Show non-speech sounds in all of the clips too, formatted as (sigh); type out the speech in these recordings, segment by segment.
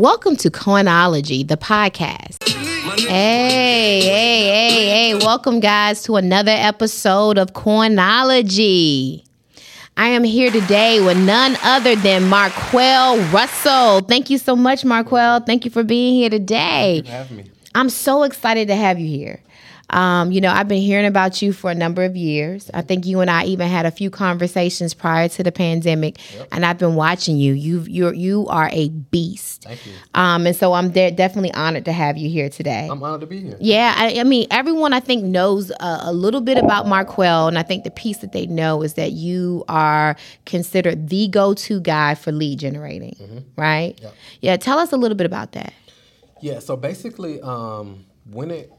Welcome to Coinology, the podcast. Hey, hey, hey, hey. Welcome, guys, to another episode of Coinology. I am here today with none other than Marquel Russell. Thank you so much, Marquel. Thank you for being here today. Thank you for having me. I'm so excited to have you here. Um, you know, I've been hearing about you for a number of years. I think you and I even had a few conversations prior to the pandemic, Yep. and I've been watching you. You you you are a beast. Thank you. Um, and so I'm de- definitely honored to have you here today. I'm honored to be here. Yeah, I, I mean, everyone I think knows a, a little bit about Marquel, and I think the piece that they know is that you are considered the go-to guy for lead generating, right? Mm-hmm. Yep. Yeah, tell us a little bit about that. Yeah. So basically, um, when it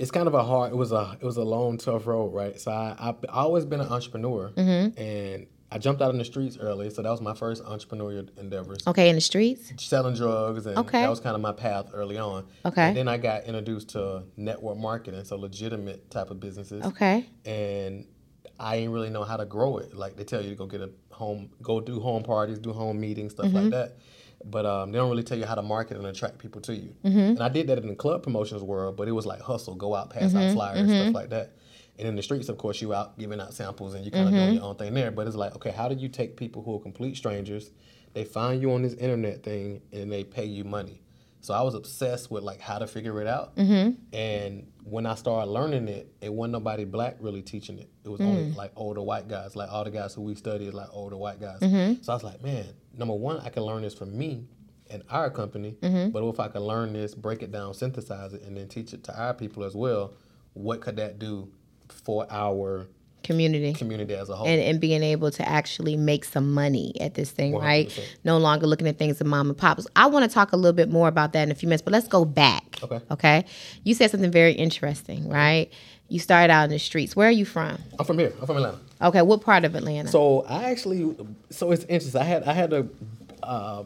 it's kind of a hard. It was a it was a long, tough road, right? So I I've always been an entrepreneur, Mm-hmm. and I jumped out in the streets early. So that was my first entrepreneurial endeavors. Okay, in the streets. Selling drugs, and Okay. that was kind of my path early on. Okay. And then I got introduced to network marketing, so legitimate type of businesses. Okay. and I didn't really know how to grow it. Like they tell you to go get a home, go do home parties, do home meetings, stuff Mm-hmm. like that. But um, they don't really tell you how to market and attract people to you. Mm-hmm. And I did that in the club promotions world, but it was like hustle, go out, pass Mm-hmm. out flyers, stuff like that. And in the streets, of course, you out giving out samples and you kind of Mm-hmm. doing your own thing there. But it's like, okay, how do you take people who are complete strangers? They find you on this internet thing and they pay you money. So I was obsessed with like how to figure it out. Mm-hmm. And when I started learning it, it wasn't nobody black really teaching it. It was Mm. only like older white guys, like all the guys who we studied, like older white guys. Mm-hmm. So I was like, man, number one, I can learn this from me and our company. Mm-hmm. But if I can learn this, break it down, synthesize it, and then teach it to our people as well, what could that do for our Community. community as a whole? and, and being able to actually make some money at this thing, right? 100%. No longer looking at things as mom and pops. I want to talk a little bit more about that in a few minutes, but let's go back. Okay. Okay. You said something very interesting, right? You started out in the streets. Where are you from? I'm from here. I'm from Atlanta. Okay, what part of Atlanta? So I actually, so it's interesting. I had I had a uh,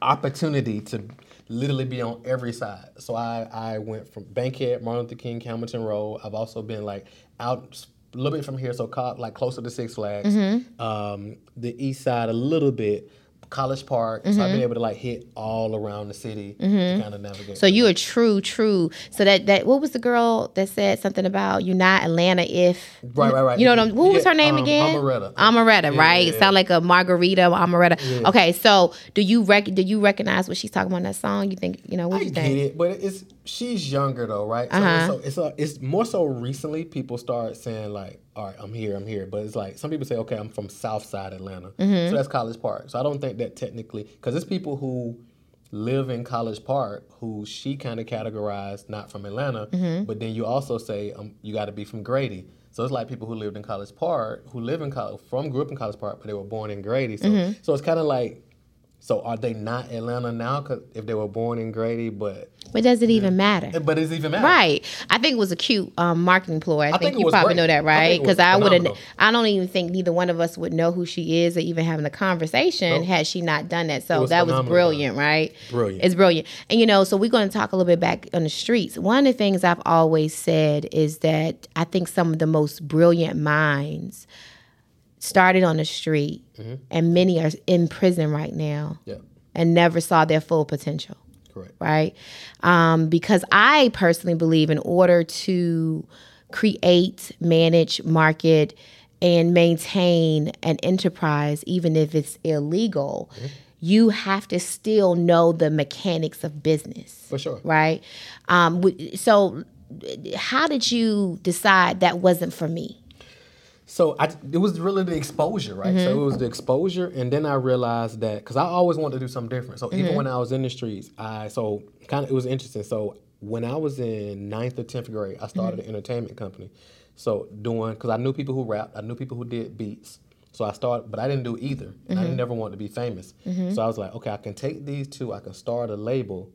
opportunity to literally be on every side. So I I went from Bankhead, Martin Luther King, Hamilton Road. I've also been like out a little bit from here, so like closer to Six Flags, um, the East Side a little bit. College Park, so I've been able to like hit all around the city to kind of navigate. so you a true, true. So that that what was the girl that said something about you not Atlanta if Right, right, right. You know what I'm? What was her name um, again? Amaretta. Amaretta, Yeah, right? yeah, yeah. Sound like a margarita, Amaretta. Okay, so do you rec- do you recognize what she's talking about in that song? You think you know what I you get think? it, but it's she's younger though, right? So, Uh-huh. so it's a, it's more so recently people start saying like, all right, I'm here, I'm here. But it's like some people say, okay, I'm from South Side Atlanta, Mm-hmm. so that's College Park. So I don't think that technically, because it's people who live in College Park who she kind of categorized not from Atlanta, Mm-hmm. but then you also say um, you got to be from Grady. So it's like people who lived in College Park, who live in College, from grew up in College Park, but they were born in Grady. So Mm-hmm. so it's kind of like. So are they not Atlanta now? Cause if they were born in Grady, but But does it even matter? but it's even matter. Right. I think it was a cute um, marketing ploy. I, think, think you probably great. know that, right? think it was Because I would have. I don't even think neither one of us would know who she is or even having a conversation Nope. had she not done that. So was that was brilliant, right? Brilliant. It's brilliant. And you know, so we're going to talk a little bit back on the streets. One of the things I've always said is that I think some of the most brilliant minds started on the street, Mm-hmm. and many are in prison right now Yeah, and never saw their full potential correct. right? Um, because I personally believe in order to create, manage, market, and maintain an enterprise, even if it's illegal, you have to still know the mechanics of business, For sure. right? Um, so, how did you decide that wasn't for me? So I, it was really the exposure, right? Mm-hmm. So it was the exposure, and then I realized that because I always wanted to do something different. So Mm-hmm. even when I was in the streets, I so kind of it was interesting. So when I was in ninth or tenth grade, I started Mm-hmm. an entertainment company. So doing because I knew people who rapped, I knew people who did beats. So I started, but I didn't do either. And I Mm-hmm. never want to be famous. So I was like, okay, I can take these two. I can start a label,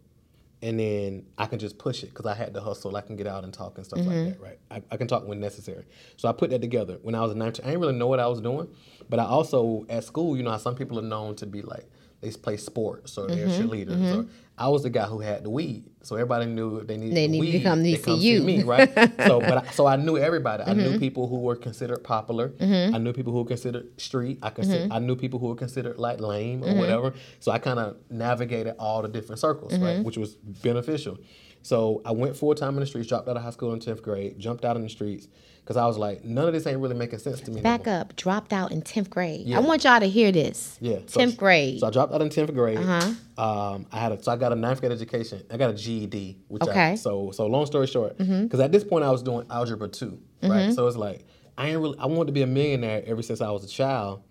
and then I can just push it because I had to hustle. I can get out and talk and stuff like mm-hmm. that, right? I, I can talk when necessary. So I put that together. When I was 19, I didn't really know what I was doing, but I also at school, you know, how some people are known to be like they play sports or they're mm-hmm. cheerleaders. Or mm-hmm. I was the guy who had the weed, so everybody knew they needed They the needed to come to see you. me, (laughs) right? so, but I, so I knew everybody. I Mm-hmm. knew people who were considered popular. I knew people who were considered street. I consider, Mm-hmm. I knew people who were considered like lame or whatever. So I kind of navigated all the different circles, Mm-hmm. right, which was beneficial. So I went full time in the streets, dropped out of high school in tenth grade, jumped out in the streets because I was like, none of this ain't really making sense to me. Back up, dropped out in 10th grade. Yeah. I want y'all to hear this. Yeah, so- 10th grade. So I dropped out in tenth grade. Uh-huh. Um, I had a so I got a ninth grade education. I got a GED. Which Okay. Mm-hmm. I, so so long story short, because at this point I was doing algebra 2 right? So it's like I ain't really I wanted to be a millionaire ever since I was a child,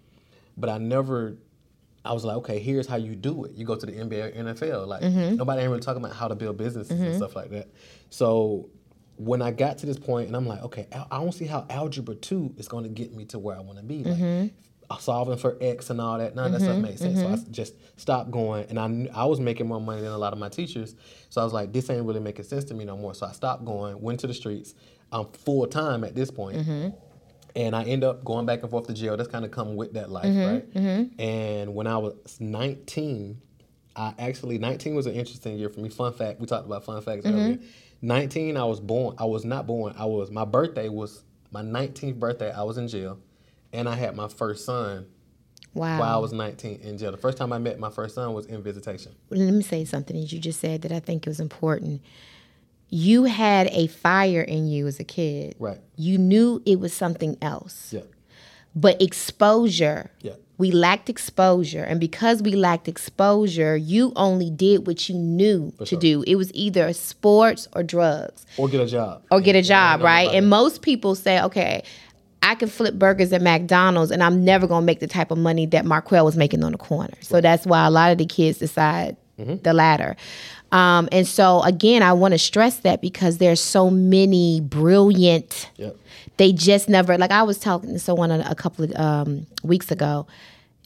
but I never. I was like, okay, here's how you do it. You go to the NBA or NFL. Like Mm-hmm. nobody ain't really talking about how to build businesses and stuff like that. So when I got to this point, and I'm like, okay, I don't see how algebra two is going to get me to where I want to be. Like Mm-hmm. solving for X and all that. None of that stuff mm-hmm. made sense. So I mm-hmm. just stopped going, and I knew, I was making more money than a lot of my teachers. So I was like, this ain't really making sense to me no more. So I stopped going, went to the streets. I'm full time at this point. Mm-hmm. And I end up going back and forth to jail. That's kind of come with that life, right? And when I was 19, I actually 19 was an interesting year for me. Fun fact, we talked about fun facts earlier. 19, I was born. I was not born. I was my birthday was my 19th birthday. I was in jail, and I had my first son wow. while I was 19 in jail. The first time I met my first son was in visitation. Let me say something that you just said that I think was important. You had a fire in you as a kid. Right. You knew it was something else. Yeah. But exposure, Yeah. We lacked exposure. And because we lacked exposure, you only did what you knew to do. It was either sports or drugs Or get a job. or get a job, right? And most people say, okay, I can flip burgers at McDonald's and I'm never going to make the type of money that Marquel was making on the corner. So that's why a lot of the kids decide Mm-hmm. the latter. Um, and so, again, I want to stress that because there's so many brilliant Yep. They just never like i was talking to someone a, a couple of um, weeks ago.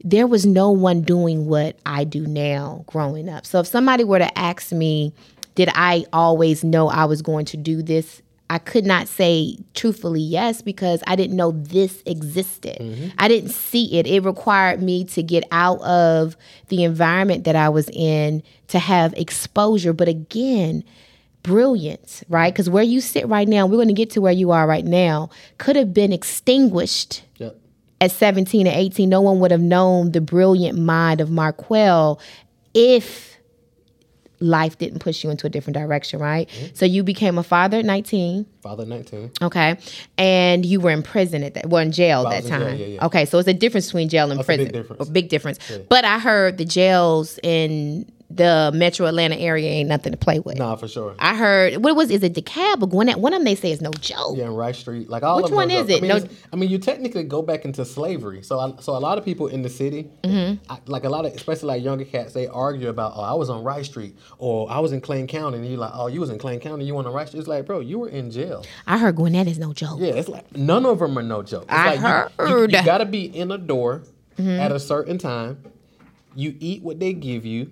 There was no one doing what i do now growing up. So if somebody were to ask me did i always know i was going to do this? I could not say truthfully yes because i didn't know this existed. I didn't see it. It required me to get out of the environment that i was in to have exposure. But again brilliance, right? Because where you sit right now, we're going to get to where you are right now, could have been extinguished Yep. at 17 or 18. No one would have known the brilliant mind of Marquell if life didn't push you into a different direction, right? Mm-hmm. So you became a father at 19. Father 19. Okay. And you were in prison at that, well, in jail at that in jail, time. yeah, yeah. Okay. So it's a difference between jail and That's a prison. big difference. A big difference. But I heard the jails in the metro Atlanta area ain't nothing to play with. Nah, for sure. I heard what was is it DeKalb or Gwinnett? One of them they say is no joke. Yeah, in Rice Street, like all Which one is it? I mean, No- I mean, you technically go back into slavery. So, I, so a lot of people in the city, Mm-hmm. I, like a lot of, especially like younger cats, they argue about, oh, I was on Rice Street, or I was in Clayton County, and you're like, oh, you was in Clayton County, you went on Rice Street. It's like, bro, you were in jail. I heard Gwinnett is no joke. Yeah, it's like none of them are no joke. It's I like you- you, heard. you, got to be in a door Mm-hmm. at a certain time. You eat what they give you.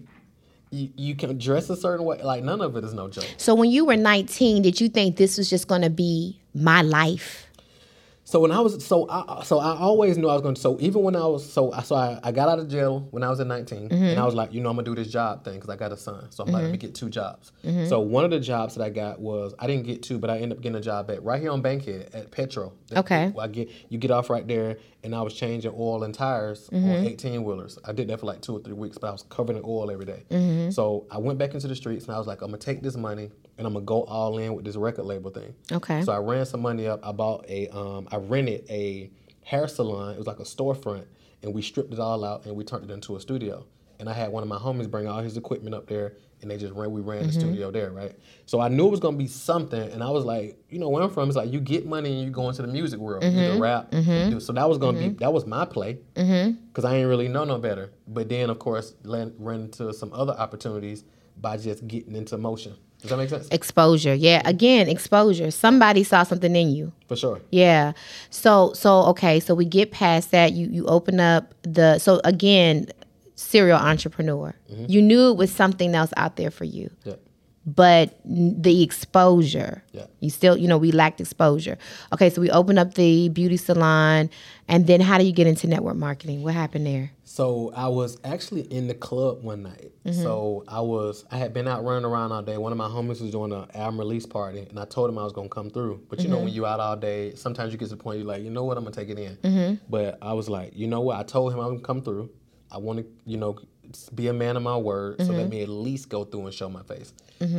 You, you can dress a certain way. Like none of it is no joke. So when you were 19, did you think this was just going to be my life? So when I was so I so I always knew I was going to so even when I was so I so I, I got out of jail when I was at 19 Mm-hmm. and I was like you know I'm gonna do this job thing because I got a son so I'm like let me get two jobs. Mm-hmm. So one of the jobs that I got was I didn't get two but I ended up getting a job at right here on Bankhead at Petro. Okay. I get you get off right there and I was changing oil and tires Mm-hmm. on 18 wheelers. I did that for like two or three weeks but I was covered in oil every day. Mm-hmm. So I went back into the streets and I was like I'm gonna take this money and I'm gonna go all in with this record label thing. Okay. So I ran some money up. I bought a, um, I rented a hair salon. It was like a storefront, and we stripped it all out and we turned it into a studio. And I had one of my homies bring all his equipment up there, and they just ran. We ran the mm-hmm. studio there, right? So I knew it was gonna be something, and I was like, you know, where I'm from, it's like you get money and you go into the music world, you mm-hmm. do rap. you mm-hmm. do- So that was gonna be that was my play, because I ain't really know no better. But then, of course, ran, ran into some other opportunities by just getting into motion. Does that make sense? Exposure. Yeah. Again, exposure. Somebody saw something in you. For sure. Yeah. So so okay, so we get past that. You you open up the so again, serial entrepreneur. Mm-hmm. You knew it was something else out there for you. Yeah. but the exposure. Yeah. You still, you know, we lacked exposure. Okay, so we open up the beauty salon, and then how do you get into network marketing? What happened there? So I was actually in the club one night. Mm-hmm. So I was I had been out running around all day. One of my homies was doing an album release party, and I told him I was gonna come through. But you know, mm-hmm. when you out all day, sometimes you get to the point you're like, you know what, I'm gonna take it in. Mm-hmm. But I was like, you know what, I told him I'm gonna come through. I want to, you know, be a man of my word. So let me at least go through and show my face.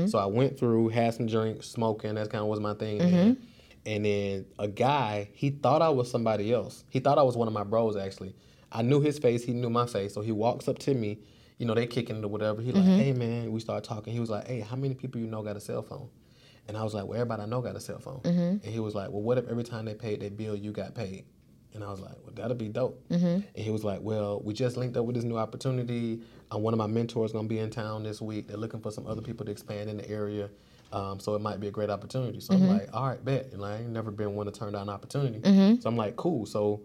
So I went through, had some drinks, smoking. That's kind of was my thing. And then a guy, he thought I was somebody else. He thought I was one of my bros actually. I knew his face, he knew my face. So he walks up to me, you know, they kicking it or whatever. He like, mm-hmm. hey man, we start talking. He was like, hey, how many people you know got a cell phone? And I was like, well, everybody I know got a cell phone. Mm-hmm. And he was like, well, what if every time they paid their bill, you got paid? And I was like, well, that'll be dope. Mm-hmm. And he was like, well, we just linked up with this new opportunity. Uh, one of my mentors gonna be in town this week. They're looking for some other people to expand in the area. Um, so it might be a great opportunity. So I'm like, all right, bet. And I ain't never been one to turn down an opportunity. So I'm like, cool. So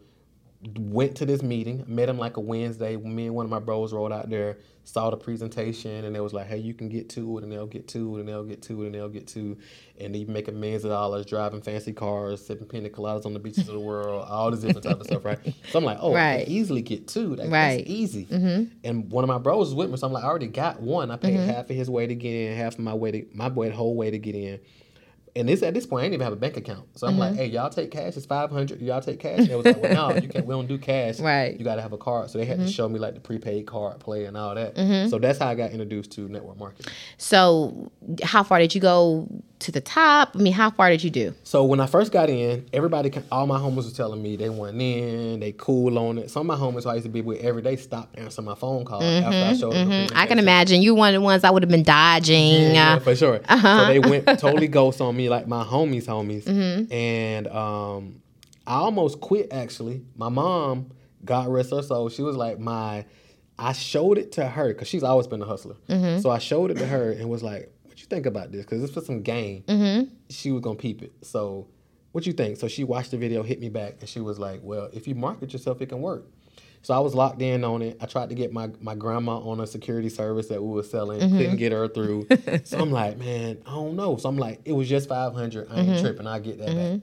went to this meeting, met him like a Wednesday. Me and one of my bros rolled out there, saw the presentation, and they was like, "Hey, you can get to it, and they'll get to it, and they'll get to it, and they'll get to," and they making millions of dollars, driving fancy cars, sipping pina coladas on the beaches of the world, all this different type of stuff, right? So I'm like, "Oh, I Right. can easily get two. That, Right. That's easy." Mm-hmm. And one of my bros was with me, so I'm like, "I already got one. I paid mm-hmm. half of his way to get in, half of my way to my way, the whole way to get in." And this at this point, I didn't even have a bank account. So I'm Mm-hmm. like, hey, y'all take cash. It's five hundred. Y'all take cash. And they was like, well, no, you can't. We don't do cash. Right. Mm-hmm. You got to have a card. So they had to show me like the prepaid card play and all that. So that's how I got introduced to network marketing. So, how far did you go to the top? I mean, how far did you do? So when I first got in, everybody, all my homies were telling me they went in, they cool on it. Some of my homies who I used to be with every day stopped answering my phone call after I mm-hmm, showed them. Mm-hmm. the I can imagine you one of the ones I would have been dodging. Yeah, uh, for sure. So uh-huh. they went (laughs) totally ghost on me, like my homies, homies. Mm-hmm. And um, I almost quit actually. My mom, God rest her soul, she was like my. I showed it to her because she's always been a hustler. So I showed it to her and was like, "What you think about this? Because this was some game." Mm-hmm. She was gonna peep it. So, what you think? So she watched the video, hit me back, and she was like, "Well, if you market yourself, it can work." So I was locked in on it. I tried to get my, my grandma on a security service that we were selling. Mm-hmm. Couldn't get her through. (laughs) so I'm like, man, I don't know. So I'm like, it was just 500. I ain't mm-hmm. tripping. I get that back.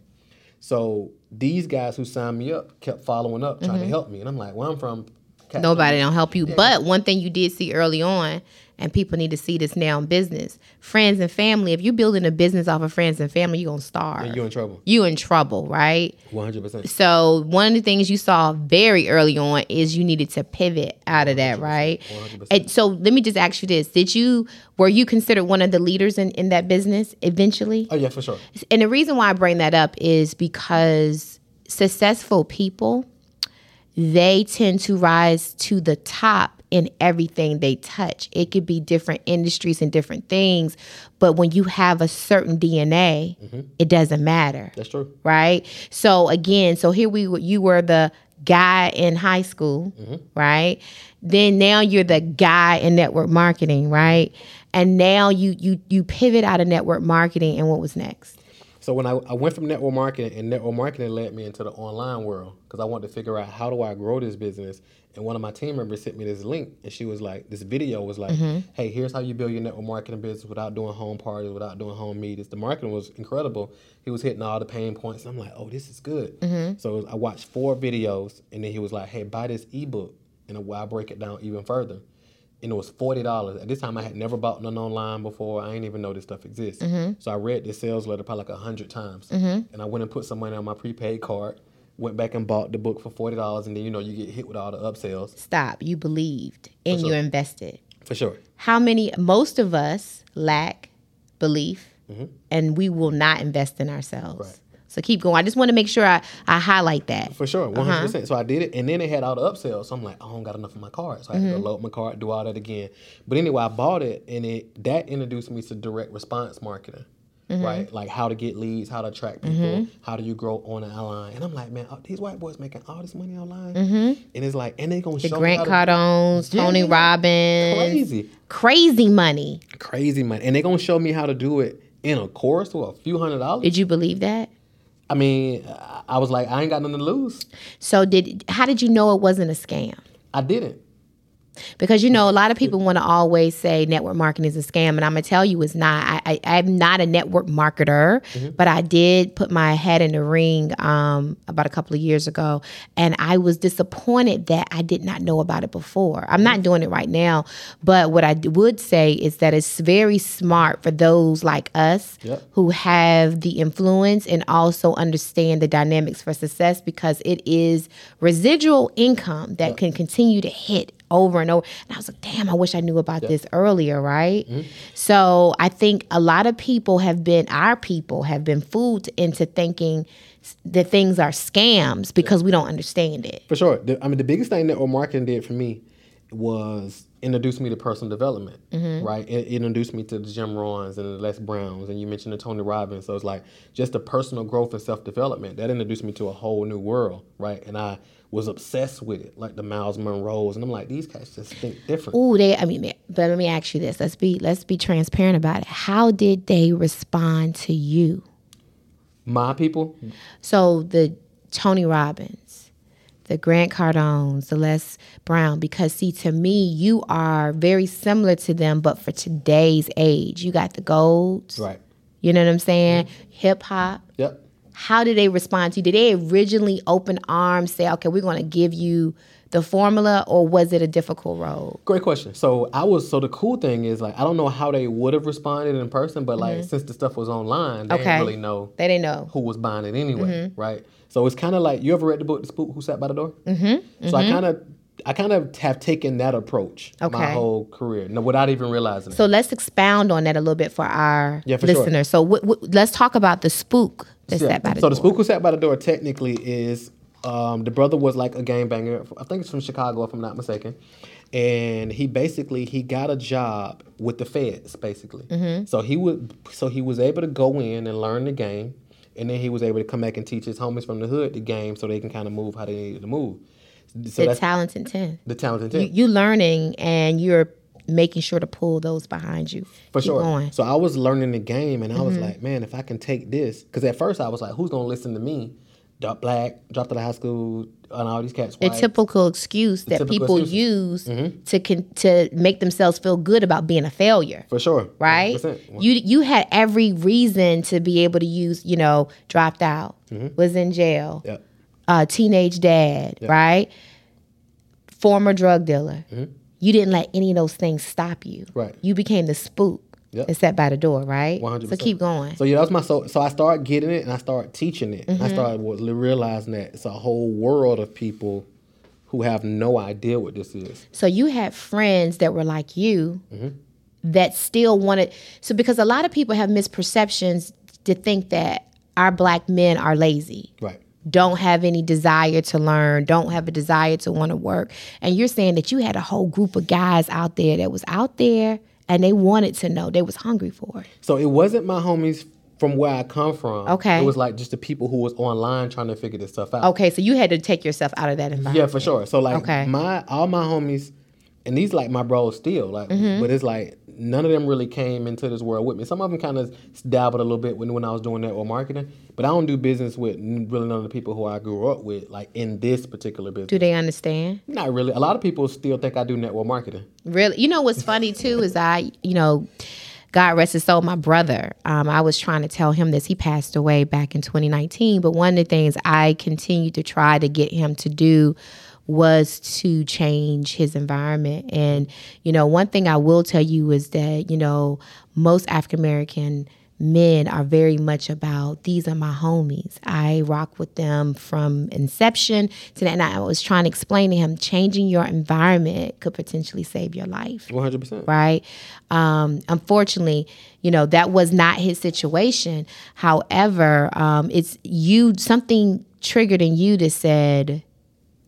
So these guys who signed me up kept following up, trying to help me. And I'm like, well, I'm from. Nobody don't help you. But one thing you did see early on, and people need to see this now in business: friends and family. If you're building a business off of friends and family, you're gonna starve. You're in trouble. you in trouble, right? 100%. So one of the things you saw very early on is you needed to pivot out of that, right? 100%. And so let me just ask you this: Did you were you considered one of the leaders in in that business eventually? Oh, yeah, for sure. And the reason why I bring that up is because successful people they tend to rise to the top in everything they touch. It could be different industries and different things, but when you have a certain DNA, mm-hmm. it doesn't matter That's true. right? So again, so here we were- you were the guy in high school, mm-hmm. right? Then now you're the guy in network marketing, right? And now you you you pivot out of network marketing and what was next? So when I, I went from network marketing, and network marketing led me into the online world because I wanted to figure out how do I grow this business. And one of my team members sent me this link, and she was like, this video was like, mm-hmm. hey, here's how you build your network marketing business without doing home parties, without doing home meetings. The marketing was incredible. He was hitting all the pain points. I'm like, oh, this is good. Mm-hmm. So I watched four videos, and then he was like, hey, buy this ebook, and I'll break it down even further and it was forty dollars. At this time, I had never bought none online before. I ain't even know this stuff exists. Mm-hmm. So I read this sales letter probably like a hundred times, mm-hmm. and I went and put some money on my prepaid card. Went back and bought the book for forty dollars, and then you know you get hit with all the upsells Stop. You believed and you invested. for sure. How many most of us lack belief mm-hmm. and we will not invest in ourselves. Right. So keep going. I just want to make sure I, I highlight that. For sure, one hundred percent. Uh-huh. So I did it, and then it had all the upsells. So I'm like, I don't got enough of my card, so I had to mm-hmm. load my card, do all that again. But anyway, I bought it, and it that introduced me to direct response marketing, mm-hmm. right? Like how to get leads, how to attract people, mm-hmm. how do you grow on an online. And I'm like, man, oh, these white boys making all this money online, and it's like, and they gonna The show Grant to- Cardones, Yeah, Tony yeah. Robbins. crazy, Crazy money. crazy money, and they gonna show me how to do it in a course for a few hundred dollars. Did you believe that? I mean, I- was like, I ain't got nothing to lose. So did how did you know it wasn't a scam? I didn't. Because you know, a lot of people want to always say network marketing is a scam, and I'm gonna tell you it's not. I, I am not a network marketer, but I did put my head in the ring um, about a couple of years ago, and I was disappointed that I did not know about it before. I'm not doing it right now, but what i would say is that it's very smart for those like us Yep. who have the influence and also understand the dynamics for success because it is residual income that can continue to hit over and over. And I was like, damn, I wish I knew about this earlier, right? Mm-hmm. So I think a lot of people have been, our people have been fooled into thinking that things are scams because we don't understand it. For sure. The, I mean, the biggest thing network marketing did for me was introduce me to personal development, mm-hmm. right? It, it introduced me to the Jim Rohns and the Les Browns, and you mentioned the Tony Robbins. So it's like just the personal growth and self development that introduced me to a whole new world, right? And I was obsessed with it, like the Myles Munroes, and I'm like, these guys just think different. Ooh, they. I mean, but let me ask you this. Let's be let's be transparent about it. How did they respond to you? My people, So the Tony Robbins, the Grant Cardones, the Les Brown, because see, to me, you are very similar to them, but for today's age. You got the golds. right? You know what I'm saying? Hip hop. Yep. How did they respond to you? Did they originally open arms, say, okay, we're going to give you the formula, or was it a difficult road? Great question. So I was so the cool thing is like I don't know how they would have responded in person, but like since the stuff was online, they Okay. didn't really know They didn't know. who was buying it anyway, Mm-hmm. right? So it's kind of like you ever read the book The Spook Who Sat by the Door? Mm-hmm. So I kind of I kind of have taken that approach my whole career, no, without even realizing it. So let's expound on that a little bit for our Yeah, for sure. listeners. So w- w- let's talk about the spook that Yeah. sat by the so door. the Spook Who Sat by the Door technically is um, the brother was like a game banger. I think it's from Chicago, if I'm not mistaken. And he basically he got a job with the feds, basically. Mm-hmm. So he would so he was able to go in and learn the game, and then he was able to come back and teach his homies from the hood the game, so they can kind of move how they needed to move. So the Talented Tenth. the talent You, intent. you learning and you're making sure to pull those behind you. For Keep sure. Going. So I was learning the game, and I Mm-hmm. was like, man, if I can take this, because at first I was like, who's gonna listen to me? Drop black, dropped out of high school, and all these cats. A white. typical excuse that typical people excuses. Mm-hmm. use to con- to make themselves feel good about being a failure. For sure. right? 100%. You you had every reason to be able to use, you know, dropped out, Mm-hmm. was in jail, Yeah. uh, teenage dad, right? Former drug dealer. You didn't let any of those things stop you. Right. You became the spook Yep. that sat by the door, right? 100%. So keep going. So yeah, that was my so. So I started getting it, and I started teaching it. Mm-hmm. I started realizing that it's a whole world of people who have no idea what this is. So you had friends that were like you Mm-hmm. that still wanted. So because a lot of people have misperceptions to think that our black men are lazy. Right. Don't have any desire to learn, don't have a desire to want to work. And you're saying that you had a whole group of guys out there that was out there and they wanted to know. They was hungry for it. So it wasn't my homies from where I come from. Okay. It was like just the people who was online trying to figure this stuff out. Okay, so you had to take yourself out of that environment. Yeah, for sure. So like Okay. my all my homies, and these like my bros still like, Mm-hmm. but it's like none of them really came into this world with me. Some of them kind of dabbled a little bit when when I was doing network marketing, but I don't do business with really none of the people who I grew up with, like in this particular business. Do they understand? Not really. A lot of people still think I do network marketing. Really, you know what's funny too is I, you know, God rest his soul, my brother. Um, I was trying to tell him this. He passed away back in 2019, but one of the things I continued to try to get him to do was to change his environment. And you know, one thing I will tell you is that you know most African American men are very much about these are my homies. I rock with them from inception to that. And I was trying to explain to him changing your environment could potentially save your life. One hundred percent. Right. Um, unfortunately, you know, that was not his situation. However, um, it's you, something triggered in you that said,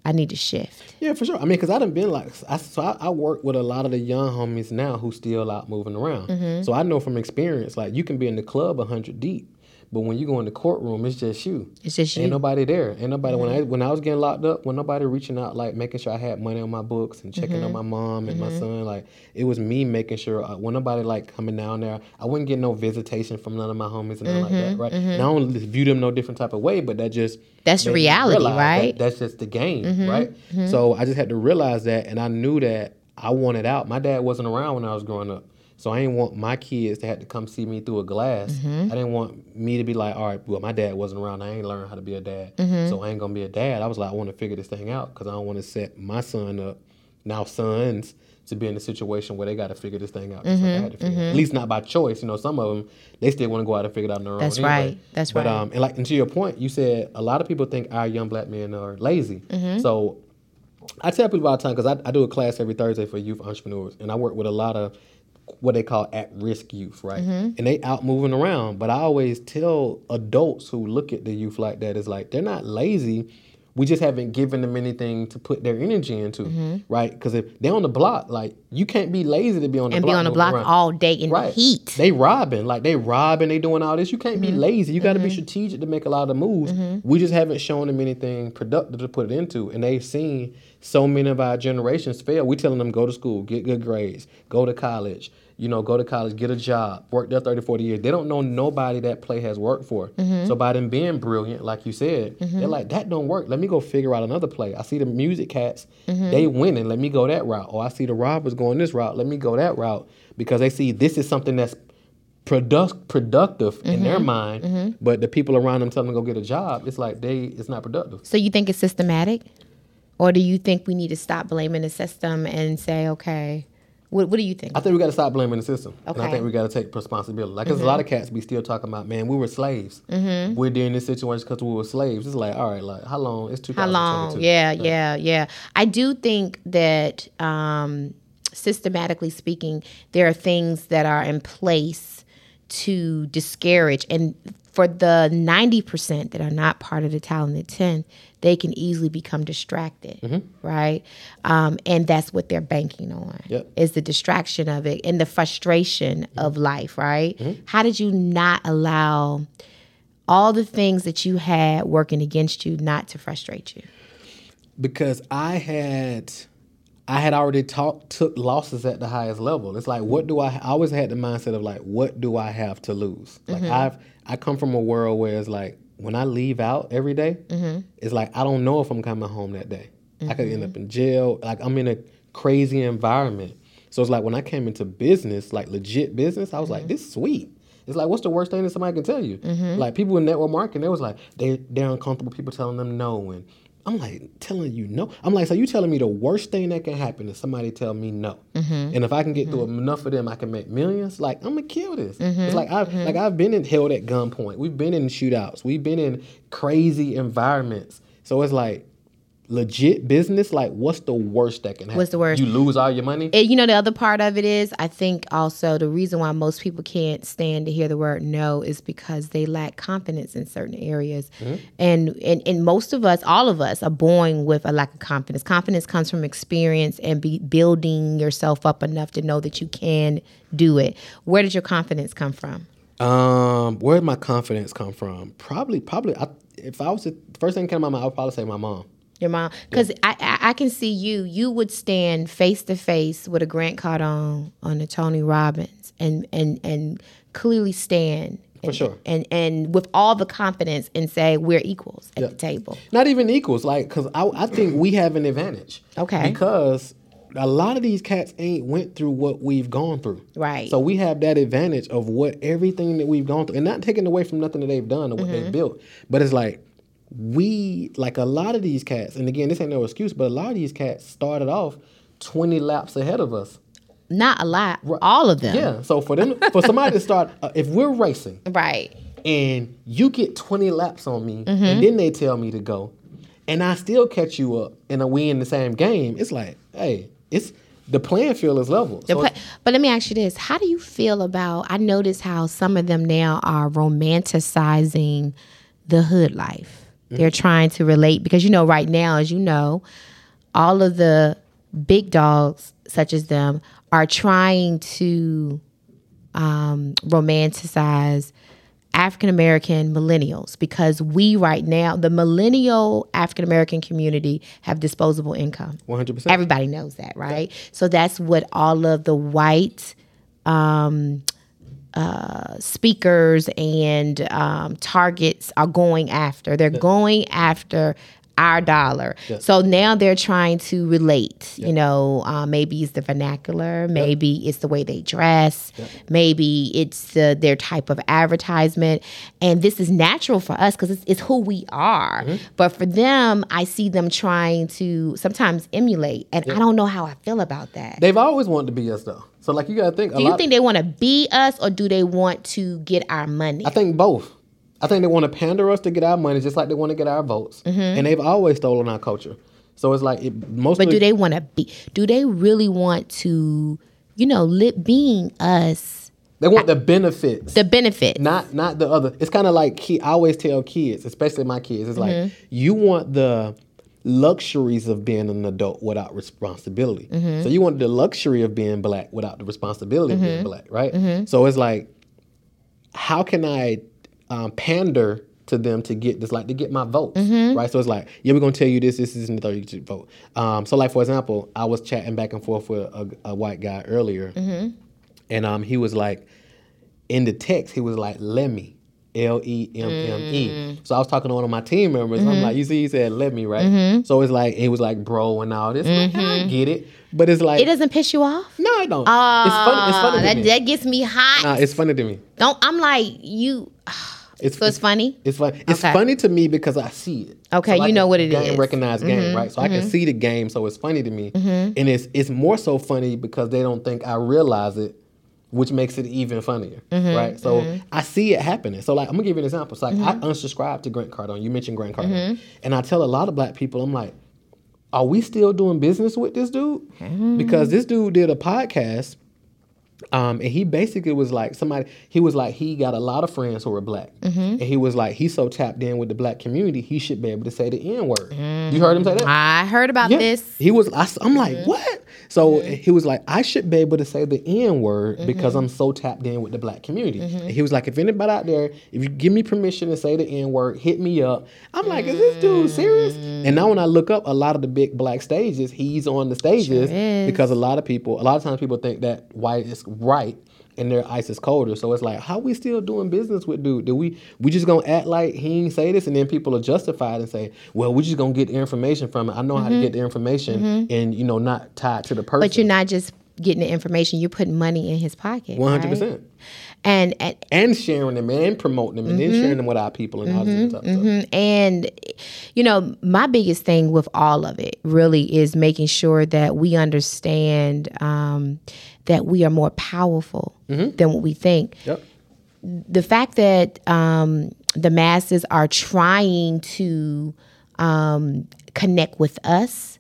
I need to shift. Yeah, for sure. I mean, because I done been like, I, so I, I work with a lot of the young homies now who still out moving around. Mm-hmm. So I know from experience, like you can be in the club hundred deep, but when you go in the courtroom, it's just you. It's just you. Ain't nobody there. Ain't nobody when I when I was getting locked up, when nobody reaching out like making sure I had money on my books and checking Mm-hmm. on my mom and my son. Like it was me making sure uh, when nobody like coming down there, I wouldn't get no visitation from none of my homies and nothing like Mm-hmm. that. Right? And I don't view them no different type of way, but that just That's reality, that right? Mm-hmm. that's just the game, right? So I just had to realize that, and I knew that I wanted out. My dad wasn't around when I was growing up. So I didn't want my kids to have to come see me through a glass. Mm-hmm. I didn't want me to be like, all right, well, my dad wasn't around. I ain't learned how to be a dad. Mm-hmm. So I ain't gonna be a dad. I was like, I want to figure this thing out because I don't want to set my son up, now sons, to be in a situation where they got to figure this thing out. just like I had to figure it. At least not by choice. You know, some of them they still want to go out and figure it out on their That's own. anyway. right. That's right. but, right. Um, and like, and to your point, you said a lot of people think our young black men are lazy. Mm-hmm. So I tell people all the time because I, I do a class every Thursday for youth entrepreneurs, and I work with a lot of what they call at-risk youth, right? Mm-hmm. And they out moving around. But I always tell adults who look at the youth like that is like they're not lazy. We just haven't given them anything to put their energy into, Mm-hmm. right? Because if they're on the block, like you can't be lazy to be on the and block And be on the block all day in Right. the heat. They robbing, like they robbing, they doing all this. You can't be Mm-hmm. lazy. You got to be strategic to make a lot of moves. We just haven't shown them anything productive to put it into, and they've seen so many of our generations fail. We telling them go to school, get good grades, go to college. You know, go to college, get a job, work there 30, 40 years. They don't know nobody that play has worked for. Mm-hmm. So by them being brilliant, like you said, they're like, that don't work. Let me go figure out another play. I see the music cats, Mm-hmm. they winning. Let me go that route. Or I see the robbers going this route. Let me go that route because they see this is something that's product productive in Mm-hmm. their mind, but the people around them tell them to go get a job. It's like they it's not productive. So you think it's systematic, or do you think we need to stop blaming the system and say, okay, what, what do you think? I think we got to stop blaming the system, and I Mm-hmm. think we got to take responsibility. Like, there's a lot of cats be still talking about. Man, we were slaves. We're in this situation because we were slaves. It's like, all right, like how long? It's 2022. How long? Yeah, yeah, yeah. I do think that um, systematically speaking, there are things that are in place to discourage. And for the 90% that are not part of the talented 10, they can easily become distracted, mm-hmm. right? Um, and that's what they're banking on Yep. is the distraction of it and the frustration mm-hmm. of life, right? Mm-hmm. How did you not allow all the things that you had working against you not to frustrate you? because I had I had already talk, took losses at the highest level. It's like what do I I always had the mindset of like what do I have to lose? Like I've I come from a world where it's like when I leave out every day, mm-hmm. it's like I don't know if I'm coming home that day. I could end up mm-hmm. in jail. Like I'm in a crazy environment. So it's like when I came into business, like legit business, I was like, mm-hmm. this is sweet. It's like, what's the worst thing that somebody can tell you? Like people in network marketing, they was like, they they're uncomfortable. People telling them no, and I'm like telling you no. I'm like, so you telling me the worst thing that can happen is somebody tell me no, mm-hmm. and if I can get through mm-hmm. enough of them, I can make millions. Like I'm gonna kill this. It's mm-hmm. like I've like I've been in held at gunpoint. We've been in shootouts. We've been in crazy environments. So it's like legit business. Like what's the worst that can happen? What's the worst? You lose all your money. And, you know, the other part of it is, I think also the reason why most people can't stand to hear the word no is because they lack confidence in certain areas. And, and and most of us, all of us, are born with a lack of confidence. Confidence comes from experience and be building yourself up enough to know that you can do it. Where did your confidence come from? Um, where did my confidence come from? Probably, probably. I, if I was the first thing that came to my mind, I would probably say my mom. Your mom, because I, I I can see you. You would stand face to face with a Grant Cardone on the Tony Robbins, and and and clearly stand For sure. and and with all the confidence and say we're equals at the table. Not even equals, like, cause I, I think we have an advantage. Okay. Because a lot of these cats ain't went through what we've gone through. Right. So we have that advantage of what everything that we've gone through, and not taking away from nothing that they've done or what Mm-hmm. they've built, but it's like we like a lot of these cats, and again, this ain't no excuse, but a lot of these cats started off twenty laps ahead of us. Not a lot, all of them. Yeah. So for them, for somebody to start, uh, if we're racing Right. and you get 20 laps on me, Mm-hmm. and then they tell me to go, and I still catch you up, and we in the same game, it's like, hey, it's the playing field is level. So pla- but let me ask you this: How do you feel about? I notice how some of them now are romanticizing the hood life. They're trying to relate because you know, right now, as you know, all of the big dogs, such as them, are trying to um, romanticize African American millennials because we right now, the millennial African American community, have disposable income. 100%. Everybody knows that, right? So that's what all of the white um, uh, speakers and um, targets are going after. They're going after our dollar. Yep. So now they're trying to relate. You know, uh, maybe it's the vernacular, maybe it's the way they dress, maybe it's the, their type of advertisement, and this is natural for us because it's, it's who we are. Mm-hmm. But for them, I see them trying to sometimes emulate, and I don't know how I feel about that. They've always wanted to be us though. So like you gotta think do you think they want to be us, or do they want to get our money? I think both. I think they want to pander us to get our money just like they want to get our votes. And they've always stolen our culture. So it's like it, most But do they want to be? Do they really want to? You know, lit being us, they want the benefits. the benefit. not not the other. It's kind of like I always tell kids, especially my kids, it's Mm-hmm. like you want the luxuries of being an adult without responsibility. Mm-hmm. So you want the luxury of being black without the responsibility of Mm-hmm. being black, right? So it's like, how can I um, pander to them to get this, like to get my votes, Mm-hmm. right? So it's like, yeah, we're gonna tell you this, this isn't the third you vote. Um, so like for example, I was chatting back and forth with a, a white guy earlier, Mm-hmm. and um, he was like, in the text, he was like, let me. L E M M E. Mm. So I was talking to one of my team members. Mm-hmm. I'm like, you see, he said, "Let me," right? So it's like it was like, bro, and all this. Like, I get it, but it's like, Mm-hmm. It doesn't piss you off. no, it don't. it's funny. It's funny to Ah, that, me. that gets me hot. Nah, it's funny to me. Don't I'm like you. (sighs) It's, So it's funny. It's funny. It's Okay. funny to me because I see it. Okay, you know what it game, is. Mm-hmm, Recognized game, right? So I can see the game, so it's funny to me, and it's it's more so funny because they don't think I realize it, which makes it even funnier, Mm-hmm, right? So I see it happening. So like I'm gonna give you an example. It's like I Mm-hmm. unsubscribed to Grant Cardone. You mentioned Grant Cardone, and I tell a lot of black people, I'm like, are we still doing business with this dude? Mm-hmm. Because this dude did a podcast. Um, and he basically was like somebody. He was like he got a lot of friends who were black, Mm-hmm. and he was like he's so tapped in with the black community, he should be able to say the n word. You heard him say that? I heard about Yeah. this. He was. I, am like, Mm-hmm. what? So he was like, I should be able to say the N word because Mm-hmm. I'm so tapped in with the black community. And he was like, if anybody out there, if you give me permission to say the N word, hit me up. I'm like, is this dude serious? And now when I look up a lot of the big black stages, he's on the stages is. because a lot of people, a lot of times people think that white is right. And their ice is colder, so it's like, how we still doing business with dude? Do we we just gonna act like he ain't say this, and then people are justified and say, well, we just gonna get the information from it. I know how to get the information, and you know, not tied to the person. Mm-hmm. But you're not just getting the information, you're putting money in his pocket. one hundred percent, And and and sharing them and promoting them, and then sharing them with our people and all this other stuff. Mm, And, you know, my biggest thing with all of it really is making sure that we understand um, that we are more powerful than what we think. Yep. The fact that um, the masses are trying to um, connect with us,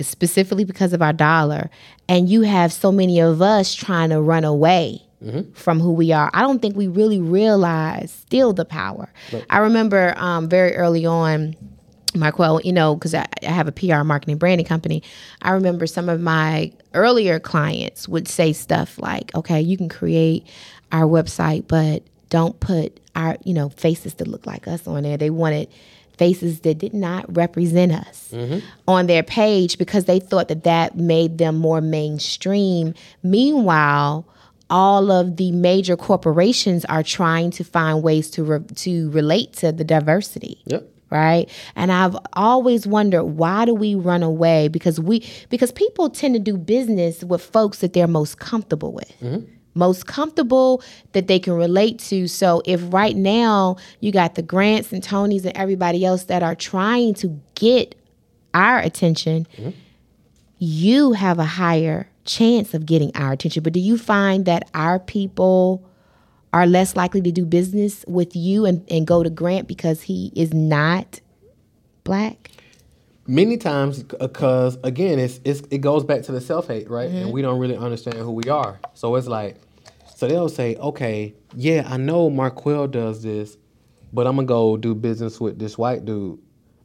specifically because of our dollar, and you have so many of us trying to run away from who we are. I don't think we really realize still the power. I remember um, very early on. Marquel, you know, because I, I have a PR marketing branding company. I remember some of my earlier clients would say stuff like, okay, you can create our website, but don't put our, you know, faces that look like us on there. They wanted faces that did not represent us on their page because they thought that that made them more mainstream. Meanwhile, all of the major corporations are trying to find ways to re- to relate to the diversity. Yep. right? And i've always wondered why do we run away? Because we because people tend to do business with folks that they're most comfortable with. Mm-hmm. Most comfortable that they can relate to. So if right now you got the grants and tonys and everybody else that are trying to get our attention mm-hmm. you have a higher chance of getting our attention but do you find that our people are less likely to do business with you and, and go to Grant because he is not black? Many times, because uh, again, it's, it's it goes back to the self hate, right? And mm-hmm. we don't really understand who we are. So it's like, so they'll say, okay, yeah, I know Marquel does this, but I'm gonna go do business with this white dude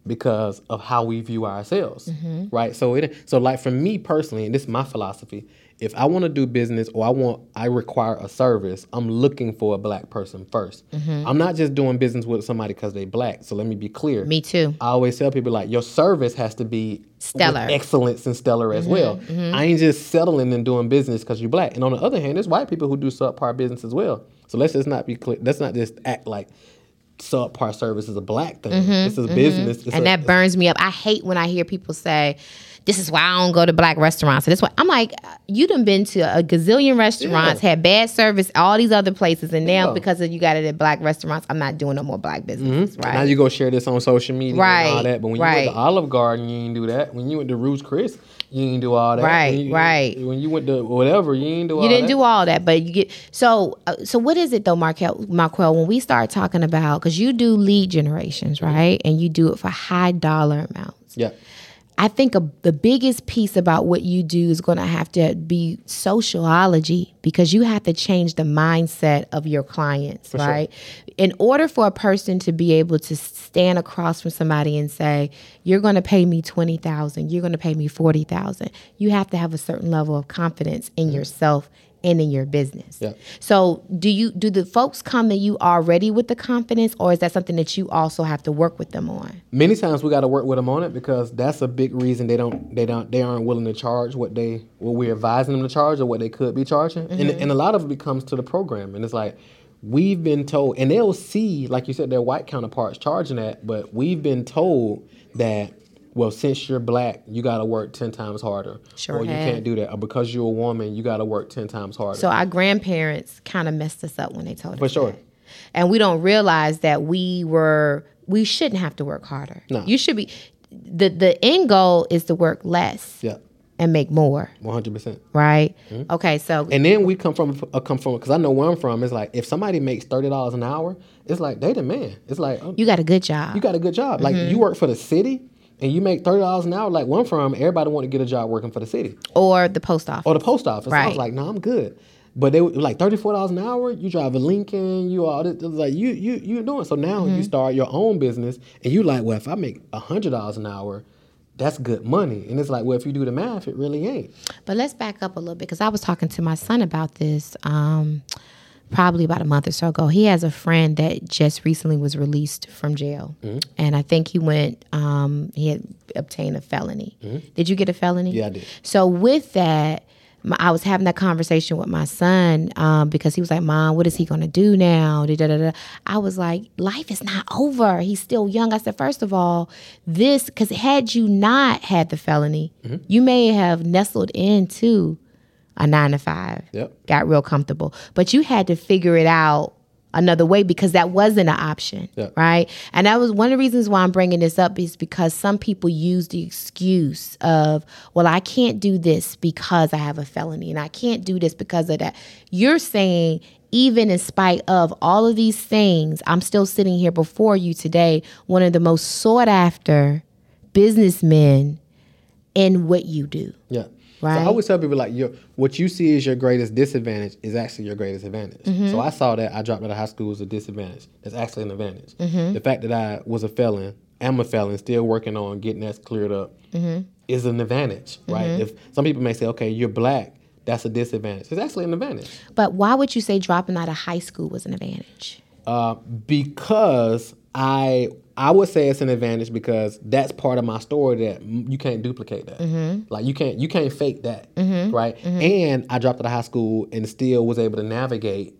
because of how we view ourselves, mm-hmm. right? So it so like for me personally, and this is my philosophy. If I want to do business or I want I require a service, I'm looking for a black person 1st mm-hmm. I'm not just doing business with somebody because they black. So let me be clear. Me too. I always tell people like your service has to be Stellar. Mm-hmm, excellence and stellar as mm-hmm. well. I ain't just settling and doing business because you're black. And on the other hand, there's white people who do subpar business as well. So let's just not be clear. Let's not just act like subpar service is a black thing. This is business. It's Mm-hmm, and a- that burns me up. I hate when I hear people say, "This is why I don't go to black restaurants." So this why I'm like, you done been to a gazillion restaurants, Yeah. had bad service, all these other places, and now Yeah. because of you got it at black restaurants, I'm not doing no more black businesses. Right? Now you go share this on social media and Right, all that. But when you right. went to Olive Garden, you ain't do that. When you went to Ruth's Chris, you ain't do all that. Right, When you- right. When you went to whatever, you ain't do all that. you didn't that. do all that, but you get so. Uh, so what is it though, Markel? Marquel, when we start talking about because you do lead generations, right, and you do it for high dollar amounts. Yeah. I think a, the biggest piece about what you do is going to have to be sociology because you have to change the mindset of your clients, sure. right? In order for a person to be able to stand across from somebody and say, "You're going to pay me twenty thousand, you're going to pay me forty thousand, you have to have a certain level of confidence in mm-hmm. yourself and in your business. Yeah. So, do you do the folks come to you already with the confidence, or is that something that you also have to work with them on? Many times we got to work with them on it because that's a big reason they don't they don't they aren't willing to charge what they what we're advising them to charge or what they could be charging. And mm-hmm. and a lot of it becomes to the program and it's like we've been told and they'll see like you said their white counterparts charging that, but we've been told that well, since you're black, you got to work ten times harder, Sure or you have. can't do that, or because you're a woman, you got to work ten times harder. So our grandparents kind of messed us up when they told For us For sure. that. And we don't realize that we were we shouldn't have to work harder. No. You should be the the end goal is to work less yeah, and make more, one hundred percent. right? Mm-hmm. Okay, so And then we come from a come from because I know where I'm from. It's like if somebody makes thirty dollars an hour, it's like they the man. It's like oh, you got a good job. you got a good job. Like Mm-hmm. you work for the city and you make thirty dollars an hour. Like one from, everybody want to get a job working for the city or the post office. or the post office. right? I was like, no, I'm good. But they were like thirty four dollars an hour. You drive a Lincoln. You all this. Like you you you doing. So now Mm-hmm. you start your own business and you like, well, if I make hundred dollars an hour. That's good money, and it's like, well, if you do the math, it really ain't. But let's back up a little bit because I was talking to my son about this um, probably about a month or so ago. He has a friend that just recently was released from jail, and I think he went. Um, he had obtained a felony. Did you get a felony? Yeah, I did. So with that. My, I was having that conversation with my son um, because he was like, "Mom, what is he going to do now?" Da, da, da. I was like, "Life is not over. He's still young." I said, first of all, this because had you not had the felony, you may have nestled into a nine to five. Yep. Got real comfortable, but you had to figure it out another way because that wasn't an option, Yep. right? And that was one of the reasons why I'm bringing this up is because some people use the excuse of, well, I can't do this because I have a felony, and I can't do this because of that. You're saying even in spite of all of these things, I'm still sitting here before you today, one of the most sought after businessmen in what you do. Yeah. Right. So I always tell people like your what you see as your greatest disadvantage is actually your greatest advantage. Mm-hmm. So I saw that I dropped out of high school as a disadvantage. That's actually an advantage. Mm-hmm. The fact that I was a felon, am a felon, still working on getting that cleared up Mm-hmm. is an advantage, right? If some people may say, okay, you're black, that's a disadvantage. It's actually an advantage. But why would you say dropping out of high school was an advantage? Uh, because I I would say it's an advantage because that's part of my story that you can't duplicate that. Mm-hmm. Like you can't you can't fake that, right? And I dropped out of high school and still was able to navigate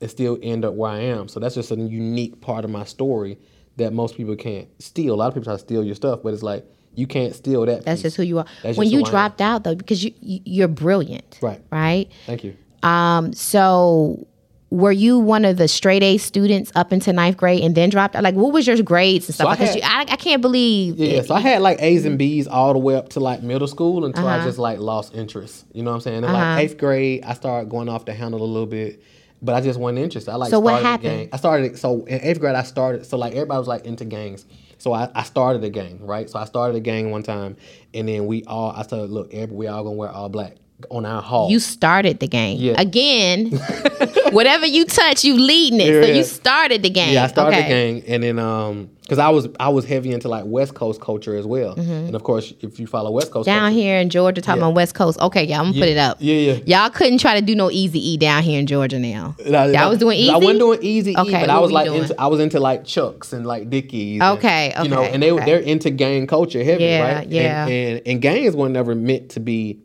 and still end up where I am. So that's just a unique part of my story that most people can't steal. A lot of people try to steal your stuff, but it's like you can't steal that. That's piece. just who you are. That's when you who I am. dropped out though, because you- you're brilliant, Right. Right. Thank you. Um. So, were you one of the straight A students up into ninth grade and then dropped out? Like, what was your grades and stuff? I Because had- you, I, I can't believe. Yeah, so I had like A's and B's all the way up to like middle school until Uh-huh. I just like lost interest. You know what I'm saying? And like eighth grade, I started going off the handle a little bit, but I just wasn't interested. I like So what started a happened? gang. I started so in eighth grade I started so like everybody was like into gangs. So I, I started a gang, right? So I started a gang one time, and then we all I said, look, we all gonna wear all black on our hall. You started the game Yeah. again. (laughs) whatever you touch, you leading it. So Yeah. you started the game. Yeah, I started okay. the game, and then um, because I was I was heavy into like West Coast culture as well, and of course, if you follow West Coast Mm-hmm. Down culture, here in Georgia, talking Yeah. about West Coast. Okay, yeah, I'm gonna put it up. yeah, yeah. Y'all couldn't try to do no easy E down here in Georgia now. No, Y'all no, was doing easy. I wasn't doing easy, Okay, okay, but I was like into, I was into like Chucks and like Dickies. and, Okay, you know, and they okay. they're into gang culture heavy, Yeah, right? yeah. And, and and gangs were never meant to be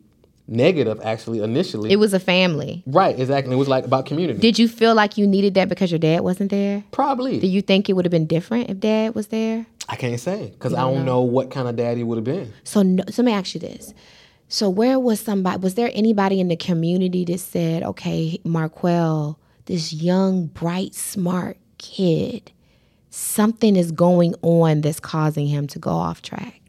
negative actually initially. It was a family. right, exactly. It was like about community. Did you feel like you needed that because your dad wasn't there? Probably. Do you think it would have been different if dad was there? I can't say because I don't know what kind of daddy would have been. So, no, so let me ask you this. So, where was somebody? Was there anybody in the community that said, "Okay, Marquel, this young, bright, smart kid, something is going on that's causing him to go off track"?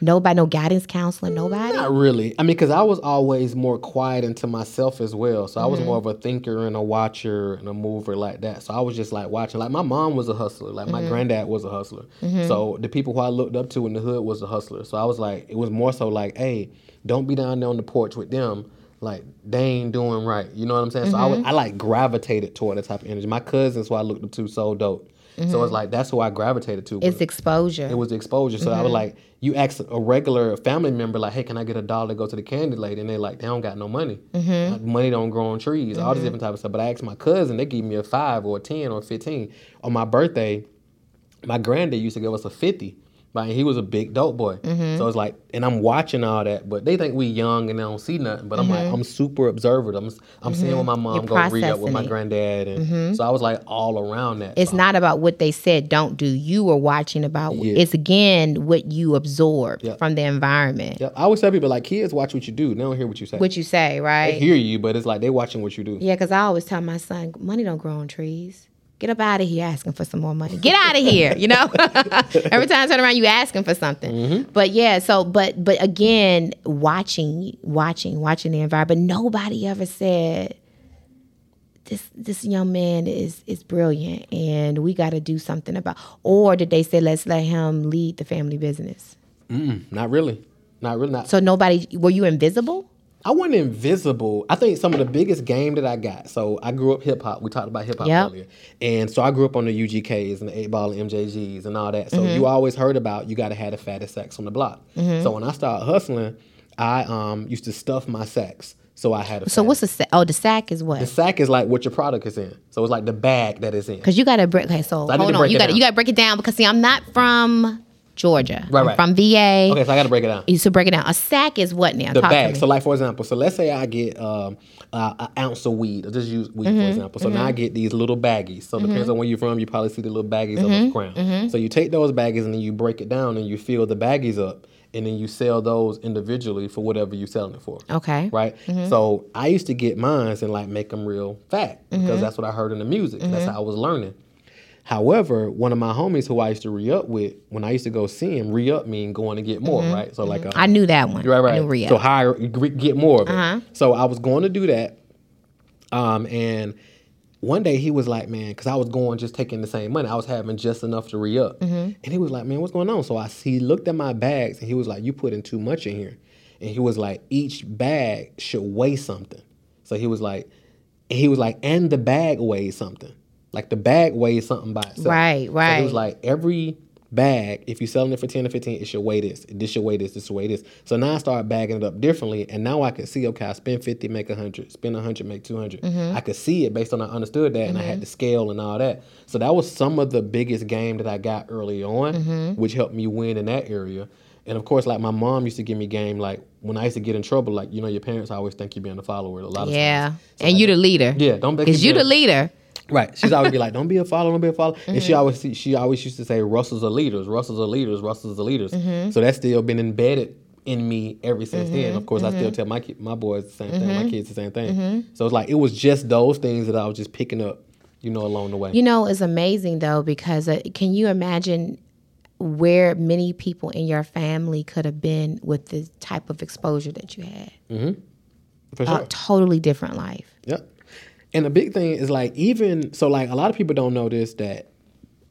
Nobody, no guidance counselor, mm, nobody. Not really. I mean, because I was always more quiet into myself as well. So I was mm-hmm. more of a thinker and a watcher and a mover like that. So I was just like watching. Like my mom was a hustler. Like my mm-hmm. granddad was a hustler. Mm-hmm. So the people who I looked up to in the hood was a hustler. So I was like, it was more so like, hey, don't be down there on the porch with them. Like they ain't doing right. You know what I'm saying? So I, was, I like gravitated toward that type of energy. My cousins who I looked up to so dope. So it's mm-hmm. like that's who I gravitated to. It's exposure. It was exposure. So I was mm-hmm. like, you ask a regular family member, like, hey, can I get a dollar to go to the candy lady? And they're like, they don't got no money. Mm-hmm. Like, money don't grow on trees, all this different type of stuff. But I asked my cousin, they gave me a five or a 10 or a 15. On my birthday, my granddad used to give us a 50. But he was a big dope boy. Mm-hmm. So it's like, and I'm watching all that, but they think we young and they don't see nothing. But I'm like, mm-hmm. I'm super observant. I'm, I'm seeing what mm-hmm. my mom go re up with my granddad. And so I was like all around that. It's not about what they said don't do. You were watching about Yeah. it's again what you absorb Yeah. from the environment. Yeah, I always tell people like kids watch what you do. They don't hear what you say. What you say, right? they hear you, but it's like they watching what you do. Yeah, because I always tell my son, money don't grow on trees. Get up out of here asking for some more money. Get out of here, you know? (laughs) Every time I turn around, you asking for something. Mm-hmm. But yeah, so but but again, watching, watching, watching the environment. But nobody ever said this this young man is is brilliant and we gotta do something about or did they say let's let him lead the family business? Mm, not really. Not really. Not. So nobody were you invisible? I wasn't invisible. I think some of the biggest game that I got. So I grew up hip hop. We talked about hip hop Yep. earlier, and so I grew up on the UGKs and the eight ball and MJGs and all that. So Mm-hmm. you always heard about you got to have the fattest sacks on the block. So when I started hustling, I um used to stuff my sacks. So I had a. So what's the sa- oh the sack is what? the sack is like what your product is in. So it's like the bag that is in. Because you got to break. Okay, so need hold on. You got you got to break it down because see, I'm not from Georgia. Right, I'm right. From VA. Okay, so I got to break it down. You should break it down. A sack is what now? the Talk bag. So, like for example, so let's say I get um, uh, an ounce of weed. I'll just use weed Mm-hmm, for example. So now I get these little baggies. So depends on where you're from. You probably see the little baggies on Mm-hmm, the ground. So you take those baggies and then you break it down and you fill the baggies up, and then you sell those individually for whatever you're selling it for. okay. Right. So I used to get mines and like make them real fat because that's what I heard in the music. That's how I was learning. However, one of my homies who I used to re up with, when I used to go see him, re up mean going to get more, right? So like, uh, I knew that one. Right, I right. knew Rio. So hire, get more of it. Uh-huh. So I was going to do that, um, and one day he was like, "Man," because I was going just taking the same money. I was having just enough to re up, Mm-hmm. and he was like, "Man, what's going on?" So I he looked at my bags and he was like, "You putting too much in here," and he was like, "Each bag should weigh something." So he was like, he was like, and the bag weighs something. Like the bag weighs something by itself. Right, So it was like, every bag, if you're selling it for 10 or 15, it should weigh this. This should weigh this. This should weigh this. So now I started bagging it up differently. And now I could see, okay, I spend 50, make 100. Spend 100, make 200. Mm-hmm. I could see it based on I understood that and I had the scale and all that. So that was some of the biggest game that I got early on, Mm-hmm. which helped me win in that area. And of course, like my mom used to give me game, like when I used to get in trouble, like, you know, your parents always think you're being a follower a lot of yeah. times. So, and like, you the leader. Yeah, don't Because you the leader. Right. She's always be like, (laughs) "Don't be a follower, don't be a follower." And Mm-hmm. she always she always used to say, "Russells are leaders, Russells are leaders, Russells are leaders." Mm-hmm. So that's still been embedded in me ever since then. Of course, I Mm-hmm. still tell my ki- my boys the same thing, my kids the same thing. So it's like it was just those things that I was just picking up, you know, along the way. You know, it's amazing though because uh, can you imagine where many people in your family could have been with the type of exposure that you had? For sure. A totally different life. Yep. And the big thing is like even so like a lot of people don't know this that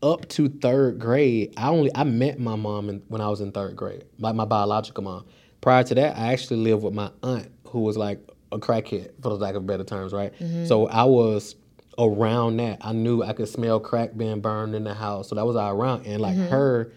up to third grade, I only I met my mom in, when I was in third grade, like my biological mom. Prior to that, I actually lived with my aunt who was like a crackhead, for the lack of better terms, right? So I was around that. I knew I could smell crack being burned in the house, so that was all around. And like her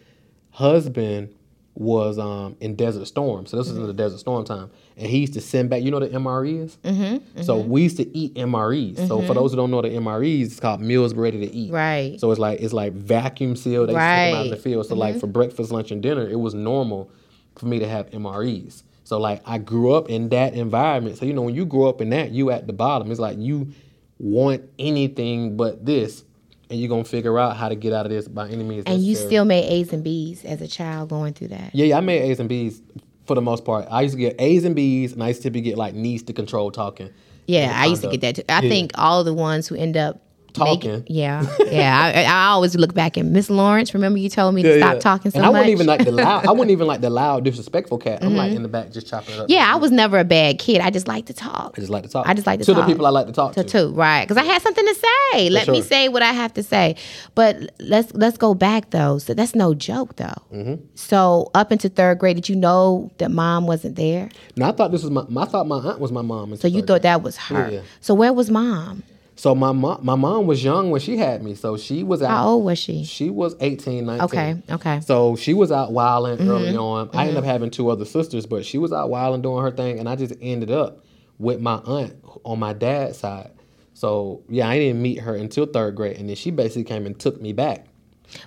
husband was um, in Desert Storm, so this was in the Desert Storm time, and he used to send back. You know what the MRE is? Mm-hmm, mm-hmm, So we used to eat MREs. So for mm-hmm. those who don't know the MREs, it's called meals ready to eat. Right. So it's like it's like vacuum sealed. They take them out of the field. So like mm-hmm. for breakfast, lunch, and dinner, it was normal for me to have MREs. So like I grew up in that environment. So you know when you grow up in that, you at the bottom. It's like you want anything but this, and you're gonna figure out how to get out of this by any means. And you still made A's and B's as a child going through that. Yeah, yeah, I made A's and B's for the most part. I used to get A's and B's, and I used to typically get like needs to control talking. Yeah, I used to get that too. I Yeah. think all the ones who end up Talking. making- yeah, (laughs) yeah. I, I always look back at Miss Lawrence. Remember you told me to stop yeah. talking so and I much. Mm-hmm. wouldn't even like the loud. I wouldn't (laughs) even like the loud, disrespectful cat. I'm like in the back just chopping it up. yeah, I was never a bad kid. I just like to talk. I just like to talk. I just like to talk to talk. the people I like to talk to. to too, right? Because I had something to say. Let me say what I have to say. But let's let's go back though. So that's no joke though. Mm-hmm. So up into third grade, did you know that mom wasn't there? No, I thought this was my. I thought my aunt was my mom. So you thought that was her. Yeah. So where was mom? So my mom, my mom was young when she had me. So she was out. How old was she? She was 18, 19. Okay, okay. So she was out wilding Mm-hmm, early on. I ended up having two other sisters, but she was out wilding doing her thing, and I just ended up with my aunt on my dad's side. So yeah, I didn't meet her until third grade, and then she basically came and took me back.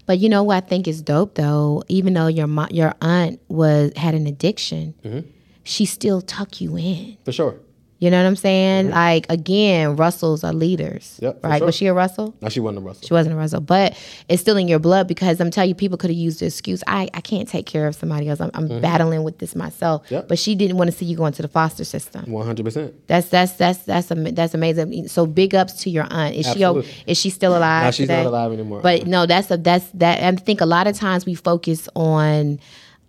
But you know what I think is dope though. Even though your mo- your aunt was had an addiction, Mm-hmm. she still tuck you in. For sure. You know what I'm saying? Like again, Russells are leaders, Mm-hmm. Yep, right? sure. Was she a Russell? No, she wasn't a Russell. She wasn't a Russell, but it's still in your blood because I'm telling you, people could have used the excuse, I, I can't take care of somebody else. I'm, I'm battling with this myself. Mm-hmm. Yep. But she didn't want to see you go into the foster system. One hundred percent. That's that's that's that's that's amazing. So big ups to your aunt. Is she o- is she still alive? Now she's today? not alive anymore. But no, that's a that's that. I think a lot of times we focus on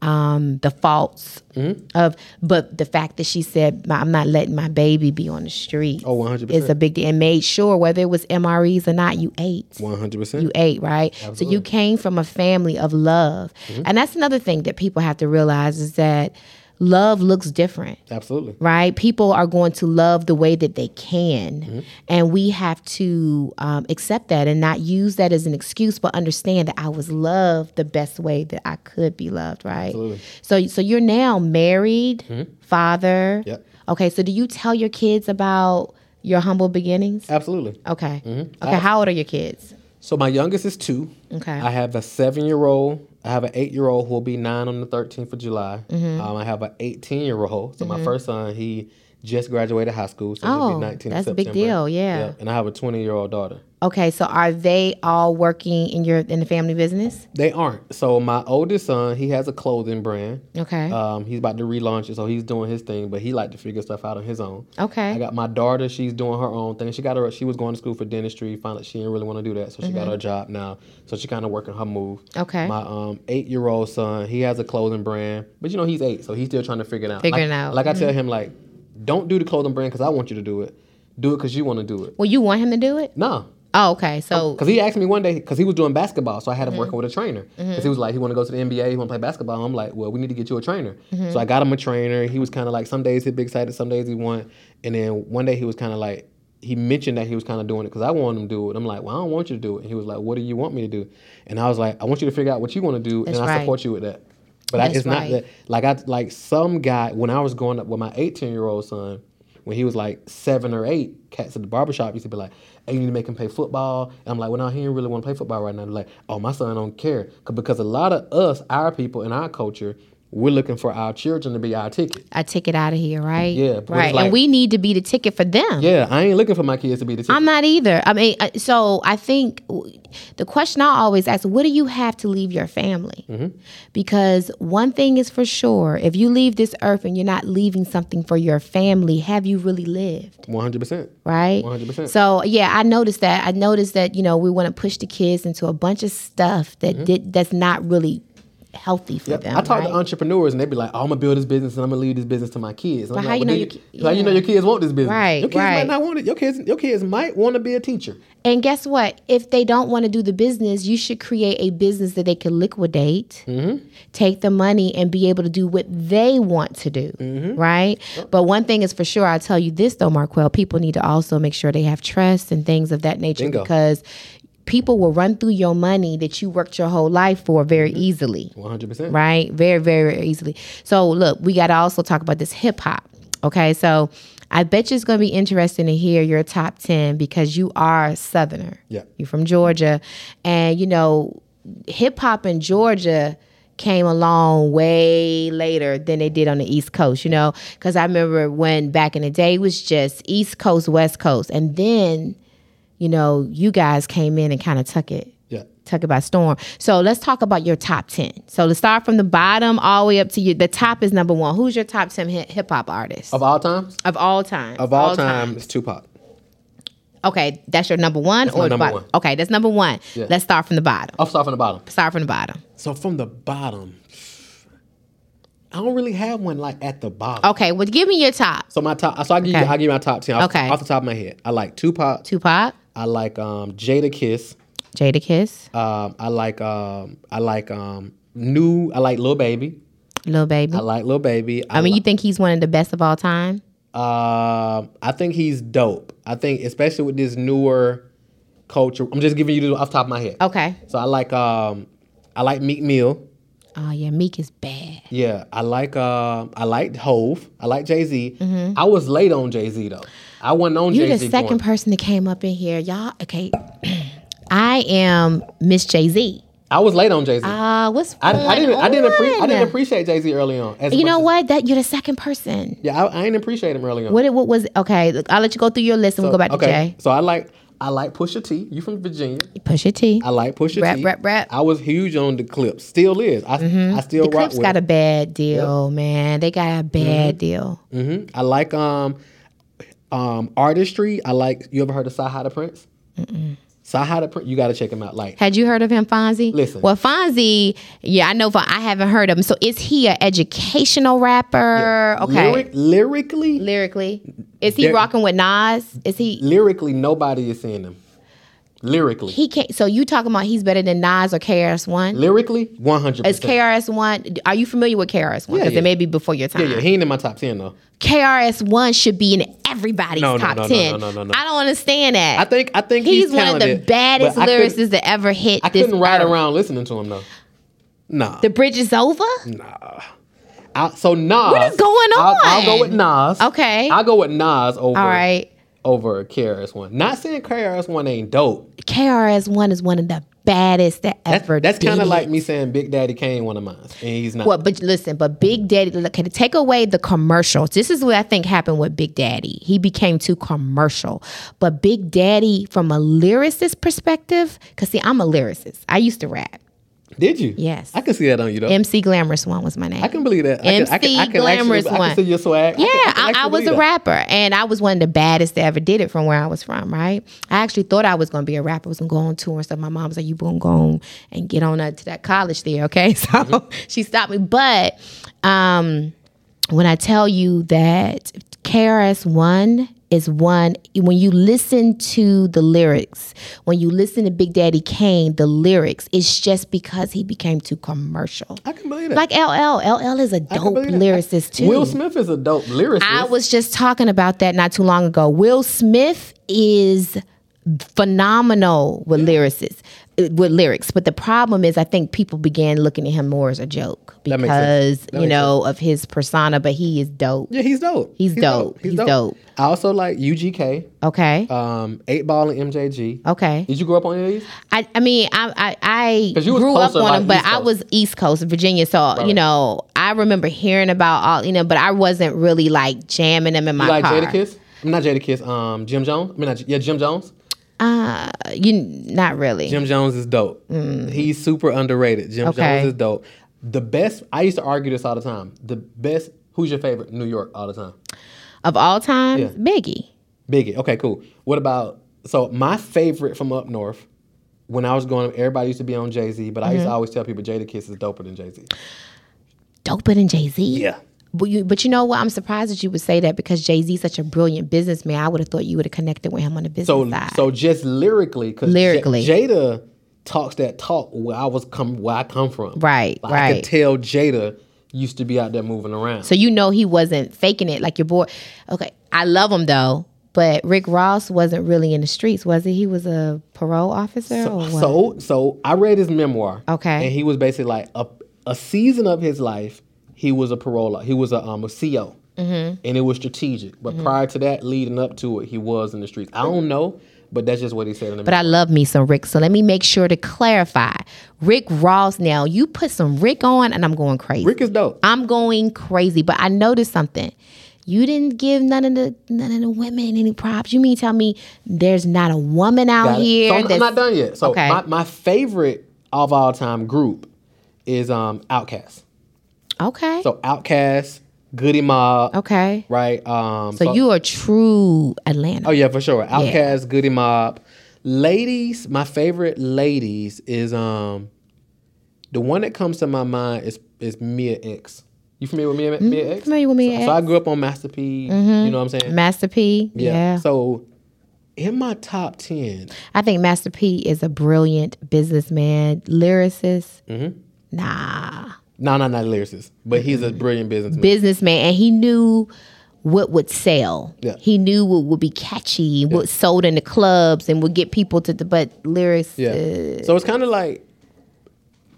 um the faults Mm-hmm. of but the fact that she said i'm not letting my baby be on the street Oh, 100%. is a big deal and made sure whether it was mres or not you ate 100. percent you ate, right? So you came from a family of love. Mm-hmm. And that's another thing that people have to realize is that love looks different, Absolutely. right? People are going to love the way that they can. Mm-hmm. And we have to um, accept that and not use that as an excuse, but understand that I was loved the best way that I could be loved, right? Absolutely. So, so you're now married, father. Mm-hmm. Yep. Okay, so do you tell your kids about your humble beginnings? Absolutely. Okay. Mm-hmm. Okay, how old are your kids? So my youngest is two. Okay. I have a seven-year-old. I have an eight-year-old who will be nine on the thirteenth of July. Mm-hmm. Um, I have an eighteen-year-old. So my first son, he just graduated high school. So Oh, that's in a big deal, yeah. Yep. And I have a twenty-year-old daughter. Okay, so are they all working in your in the family business? They aren't. So my oldest son, he has a clothing brand. Okay. Um, he's about to relaunch it, so he's doing his thing, but he like to figure stuff out on his own. Okay. I got my daughter. She's doing her own thing. She got her. She was going to school for dentistry. Found out she didn't really want to do that, so she got her job now. So she kind of working her move. Mm-hmm. Okay. My um eight year old son, he has a clothing brand, but you know he's eight, so he's still trying to figure it out. Figuring like, out. Like I tell him, like, don't do the clothing brand because I want you to do it. Do it because you want to do it. well, you want him to do it? No. Oh, okay. So Because he asked me one day, because he was doing basketball, so I Mm-hmm. had him working with a trainer. Because he was like, he want to go to the NBA, he want to play basketball. I'm like, well, we need to get you a trainer. Mm-hmm. So I got him a trainer. He was kind of like, some days he'd be excited, some days he won't. And then one day he was kind of like, he mentioned that he was kind of doing it because I wanted him to do it. I'm like, well, I don't want you to do it. And he was like, what do you want me to do? And I was like, I want you to figure out what you want to do, That's and I right. support you with that. But I, it's not right. that like I like some guy when I was growing up with my 18 year old son when he was like seven or eight, cats at the barbershop used to be like, hey, you need to make him play football. And I'm like, well, no, he didn't really want to play football right now. They're like, oh, my son don't care. 'Cause- Because a lot of us, our people in our culture, we're looking for our children to be our ticket. a ticket out of here, right? Yeah, Right. like- and we need to be the ticket for them. Yeah, I ain't looking for my kids to be the ticket. I'm not either. I mean, uh, so I think the question I always ask, what do you have to leave your family? Mm-hmm. Because one thing is for sure, if you leave this earth and you're not leaving something for your family, have you really lived? 100%. right? 100%. So yeah, I noticed that. I noticed that you know we want to push the kids into a bunch of stuff that did that's not really healthy for Yep. them. I talk right? to entrepreneurs and they be like, oh, I'm gonna build this business and I'm gonna leave this business to my kids. And I'm But like, how you well, know your How you know your kids want this business? Right, Your kids right. might not want it. Your kids, your kids might want to be a teacher. And guess what? If they don't want to do the business, you should create a business that they can liquidate, Mm-hmm. take the money, and be able to do what they want to do. Mm-hmm. Right? But one thing is for sure, I'll tell you this though, Marquel, people need to also make sure they have trust and things of that nature Bingo. because people will run through your money that you worked your whole life for very Mm-hmm. easily. 100%. right? Very, very, very easily. So, look, we got to also talk about this hip hop. Okay, so I bet you it's going to be interesting to hear your top 10 because you are a Southerner. Yeah. You're from Georgia. And, you know, hip hop in Georgia came along way later than they did on the East Coast, you know? Because I remember when back in the day it was just East Coast, West Coast. And then, you know, you guys came in and kind of took it. Yeah. Took it by storm. So let's talk about your top 10. So let's start from the bottom all the way up to you. The top is number one. Who's your top 10 hip hop artist Of all times? of all time? Of all, time, it's Tupac. Okay, that's your number one That's or my number bottom? one. Okay, that's number one. Yeah. Let's start from the bottom. I'll start from the bottom. Start from the bottom. So from the bottom, I don't really have one like at the bottom. Okay, well, give me your top. So my top, so I give Okay. you, I give you my top ten. Off, Okay. off the top of my head, I like Tupac. Tupac, I like um, Jadakiss. Jada Kiss, Um, I like um, I like um, new. I like Lil Baby. Lil Baby. I like Lil Baby. I mean, you think he's one of the best of all time? Um, I think he's dope. I think especially with this newer culture. I'm just giving you the off the top of my head. Okay. So I like um, I like Meek Mill. Oh yeah, Meek is bad. Yeah, I like uh, I like Hov. I like Jay Z. I was late on Jay Z though. I wasn't on Mm-hmm. You're the second person that came up in here, y'all. Okay, (clears throat) I am Miss Jay Z. I was late on Jay Z. Uh, what's I, I didn't. I didn't. Appre- I didn't appreciate Jay Z early on. as You know as- what? That you're the second person. Yeah, I, I didn't appreciate him early on. What? What was? Okay, look, I'll let you go through your list and we'll go back to Jay. so I like. I like Pusha T. You from Virginia? Pusha T. I like Pusha Rap, T. rap, rap. I was huge on the Clipse. Still is. I, I still the rock Clipse got a bad deal, man. They got a bad deal. hmm I like um um artistry. I like. You ever heard of Saha the Prince? Mm-mm. Saha the Prince. You got to check him out. Like Had you heard of him, Fonzie? Listen. Well, Fonzie, yeah, I know. Fon- I haven't heard of him. So, is he an educational rapper? Okay. lyric, lyrically, Lyrically, is he rocking with Nas? Is he? lyrically, nobody is seeing him. Lyrically, He can't. So you talking about he's better than Nas or KRS One? lyrically, one hundred Is. KRS One? Are you familiar with KRS One? Yeah, Because yeah. it may be before your time. Yeah, yeah, he ain't in my top ten though. KRS One should be in everybody's No, top no, no, ten. no, no, no, no. I don't understand that. I think I think he's, he's, one of the baddest but I couldn't- lyricists that ever hit I this couldn't ride earth. around listening to him though. Nah. The bridge is over. I, so Nas. What is going I'll, I'll go with Nas. Okay. I'll go with Nas over. All right. Over KRS One. Not saying KRS One ain't dope. KRS One is one of the baddest that That's, ever. that's kind of like me saying Big Daddy Kane one of mine, and he's not. Well, but listen, but Big Daddy, look, to take away the commercials, this is what I think happened with Big Daddy. He became too commercial. But Big Daddy, from a lyricist perspective, because see, I'm a lyricist. I used to rap. Did you? Yes. I can see that on you though. MC Glamorous One was my name. I can believe that. I can, I can, I MC can Glamorous actually, I one. can see your swag. Yeah, I, can, I, can I, was a that. rapper, and I was one of the baddest that ever did it from where I was from. Right? I actually thought I was going to be a rapper. I was going to go on tour and stuff. My mom was like, "You going to go on and get on uh, to that college there?" Okay, (laughs) so Mm-hmm. she stopped me. But um, when I tell you that KRS One is one when you listen to the lyrics when you listen to big daddy kane the lyrics it's just because he became too commercial I can believe that. like ll ll is a dope lyricist too Will Smith is a dope lyricist. I was just talking about that not too long ago. Will Smith is phenomenal with lyricists uh, with lyrics, but the problem is I think people began looking at him more as a joke sense. because you know of his persona. But he is dope. Yeah, he's dope. He's dope. He's dope. I also like UGK, Okay, um, Eight Ball, and MJG. okay. Did you grow up on any of these? I, I mean, I I, I grew up on like, them, but I was East Coast, Virginia. So you know, I remember hearing about all you know, but I wasn't really like jamming them in my You like car. Jadakiss? I'm not Jadakiss. Um, Jim Jones. I mean, not, yeah, Jim Jones. Uh, you not really. Jim Jones is dope. He's super underrated. Jim Mm. Okay. Jones is dope. The best. I used to argue this all the time. The best. Who's your favorite? New York all the time. of all time, Yeah. Biggie. Biggie. Okay, cool. What about? So my favorite from up north. When I was going, everybody used to be on Jay Z, but I Mm-hmm. used to always tell people Jadakiss is doper than Jay Z. Doper than Jay Z. Yeah. But you, but you know what? I'm surprised that you would say that because Jay Z is such a brilliant businessman. I would have thought you would have connected with him on the business So side. so just lyrically, because Lyrically. Jada talks that talk where I was come where I come from. Right, Like, I right. could tell Jada used to be out there moving around. So you know he wasn't faking it like your boy. Okay, I love him though, but Rick Ross wasn't really in the streets, was he? He was a parole officer or what? So so I read his memoir. Okay. And he was basically like a a season of his life, he was a parole. He was a um a CO. Mm-hmm. And it was strategic. But prior to that, leading up to it, he was in the streets. I don't know, but that's just what he said in the. But I love me some Rick. So let me make sure to clarify. Rick Ross now, you put some Rick on and I'm going crazy. Rick is dope. I'm going crazy. But I noticed something. You didn't give none of the none of the women any props. You mean tell me there's not a woman out here? So I'm, I'm that's- not done yet. So Okay. my, my favorite of all time group is um Outkast. Okay. So Outkast, Goodie Mob, okay. right? Um, So, you are true Atlanta. Oh yeah, for sure. Outkast, Goodie Mob, ladies. My favorite ladies is um, the one that comes to my mind is is Mia X. You familiar with Mia, Mia X? Mm-hmm. familiar with Mia so, X. So I grew up on Master P. You know what I'm saying? Master P. Yeah. So in my top ten, I think Master P is a brilliant businessman, lyricist. Mm-hmm. Nah. No, no, not lyricist, but he's a brilliant businessman. businessman and he knew what would sell. Yeah. He knew what would be catchy, what sold in the clubs and would get people to the but lyrics. Yeah. uh, so it's kind of like,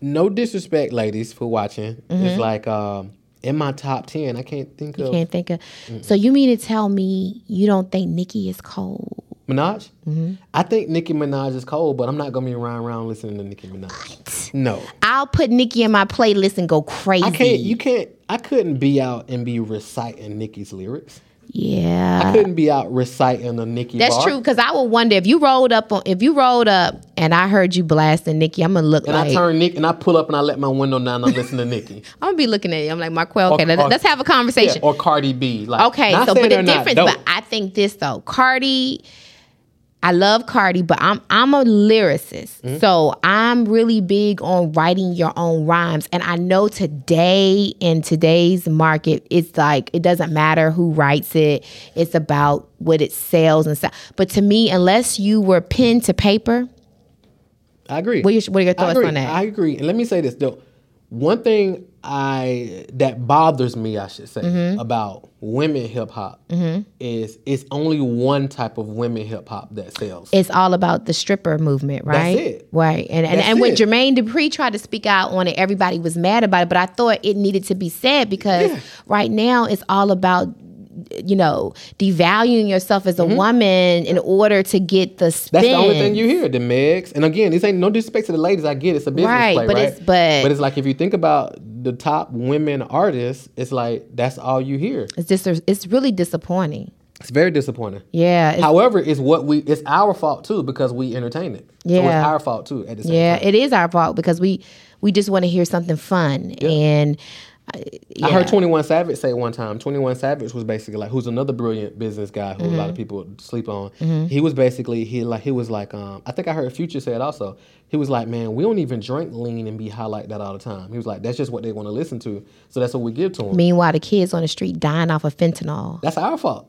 no disrespect, ladies, for watching. Mm-hmm. It's like um, in my top ten, I can't think of can't think of. So you mean to tell me you don't think Nicki is cold? Minaj. Mm-hmm. I think Nicki Minaj is cold, but I'm not gonna be around around listening to Nicki Minaj. No, I'll put Nicki in my playlist and go crazy. I can't. You can't. I couldn't be out and be reciting Nicki's lyrics. Yeah. I couldn't be out reciting a Nicki. That's bar. true because I would wonder if you rolled up on if you rolled up and I heard you blasting Nicki, I'm gonna look And like I turn Nick and I pull up and I let my window down. and I'm listening to Nicki. (laughs) I'm gonna be looking at you. I'm like Marquel. Okay, Or- let, or- us have a Yeah, conversation. or Cardi B. Like, Okay, so but the difference, but I think this though, Cardi, I love Cardi, but I'm I'm a lyricist, Mm-hmm. so I'm really big on writing your own rhymes, and I know today in today's market, it's like it doesn't matter who writes it; it's about what it sells and stuff. But to me, unless you were pen to paper, I agree. what are your, what are your thoughts on that? I agree. And let me say this though. One thing I that bothers me, I should say, Mm-hmm. about women hip hop is it's only one type of women hip hop that sells. it's all about the stripper movement, right? it. Right. And and, That's and when it. Jermaine Dupri tried to speak out on it, everybody was mad about it. But I thought it needed to be said because right now it's all about you know devaluing yourself as a woman in order to get the spin. Mm-hmm. That's the only thing you hear, the Megs. And again, this ain't no disrespect to the ladies. I get it. it's a business Right, play, but right? it's- but- but it's like if you think about the top women artists, it's like that's all you hear. It's just it's really disappointing. It's very disappointing. Yeah. It's, However, it's what we it's our fault too because we entertain it. Yeah. So it's our fault too at the same yeah, time. it is our fault because we we just want to hear something fun and. Uh, I heard 21 Savage say one time. 21 Savage was basically like, who's another brilliant business guy who a Mm-hmm. lot of people sleep on. He was basically he like he was like um I think I heard Future say it also. He was like, man, we don't even drink lean and be high like that all the time. He was like, that's just what they want to listen to, so that's what we give to them. Meanwhile, the kids on the street dying off of fentanyl. That's our fault.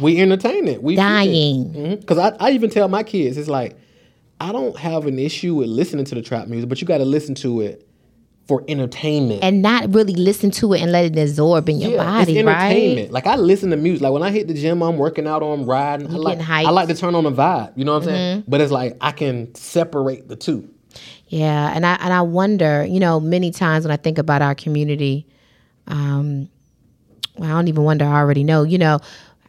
We entertain it. We Dying. Because I, I even tell my kids, it's like, I don't have an issue with listening to the trap music, but you got to listen to it for entertainment. and not really listen to it and let it absorb in your body, it's entertainment. right? Like I listen to music. Like when I hit the gym, I'm working out I'm riding. I like, hyped. Mm-hmm. I like to turn on a vibe. You know what I'm saying? But it's like I can separate the two. Yeah, and I and I wonder, you know, many times when I think about our community, um, well, I don't even wonder. I already know, you know,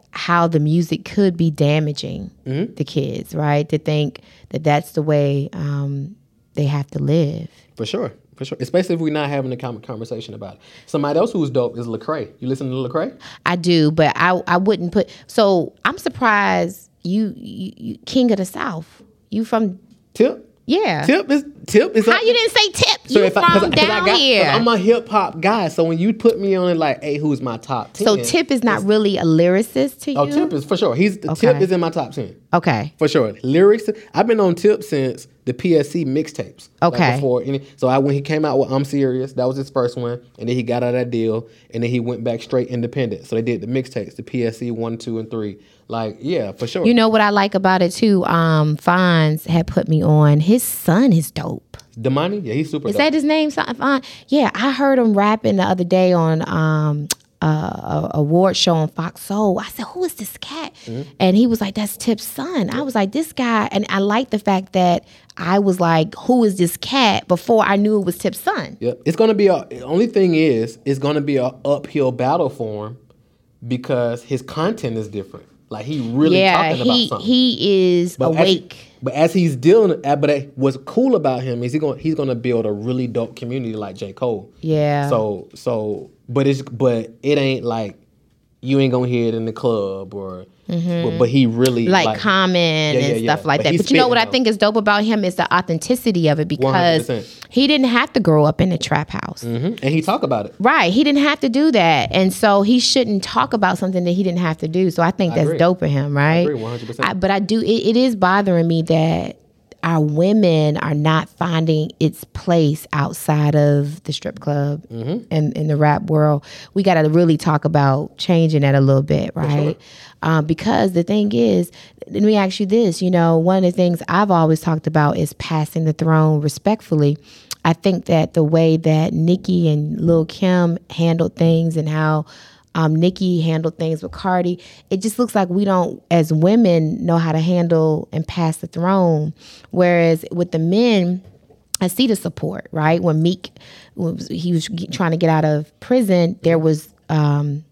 how the music could be damaging Mm-hmm. the kids, right? To think that that's the way um, they have to live. For sure. For sure. Especially if we're not having a com- conversation about it. Somebody else who's dope is Lecrae. You listen to Lecrae? I do, but I I wouldn't put. So I'm surprised you, you, you King of the South. You from Tip? yeah? Tip is Tip is How up- you didn't say Tip? So you if from I, 'cause I- 'cause I down got- here? I'm a hip hop guy. So when you put me on it, like, hey, who's my top ten? so Tip is not really a lyricist to oh, you. Oh, Tip is for sure. He's the Okay. Tip is in my top ten okay. for sure. Lyrics. I've been on Tip since the PSC mixtapes. like, Okay. before any, so I when he came out with I'm Serious, that was his first one, and then he got out of that deal, and then he went back straight independent. So they did the mixtapes, the PSC one, two, and three. Like, yeah, for sure. You know what I like about it too? Um, Fonz had put me on. His son is dope. Domani, yeah, he's super. Is dope. that his name? Something Fonz? Yeah, I heard him rapping the other day on um uh, a award show on Fox Soul. I said, "Who is this cat?" Mm-hmm. And he was like, "That's Tip's son." I was like, "This guy," and I like the fact that I was like, "Who is this cat?" Before I knew it was Tip's son. Yeah, it's gonna be a. Only thing is, it's gonna be a uphill battle for him because his content is different. Like he really yeah, talking he about something. he is But as- awake. but as he's dealing, uh, but what's cool about him is he going he's going to build a really dope community like J Cole. Yeah. So so, but it's but it ain't like you ain't gonna hear it in the club or. But, but he really Mm-hmm. like, Common Yeah, and yeah, stuff yeah. like But that. But you know what I think is dope about him is the authenticity of it because 100%. he didn't have to grow up in a trap house. Mhm. and he talk about it. Right. He didn't have to do that. And so he shouldn't talk about something that he didn't have to do. So I think I that's agree. dope of him, right? agree 100%. I- but I do, it, it is bothering me that our women are not finding its place outside of the strip club Mm-hmm. and in the rap world. We got to really talk about changing that a little bit, right? Um, because the thing is, let me ask you this. You know, one of the things I've always talked about is passing the throne respectfully. I think that the way that Nicki and Lil Kim handled things and how um, Nicki handled things with Cardi, it just looks like we don't, as women, know how to handle and pass the throne. Whereas with the men, I see the support, right? When Meek was he was trying to get out of prison, there was um,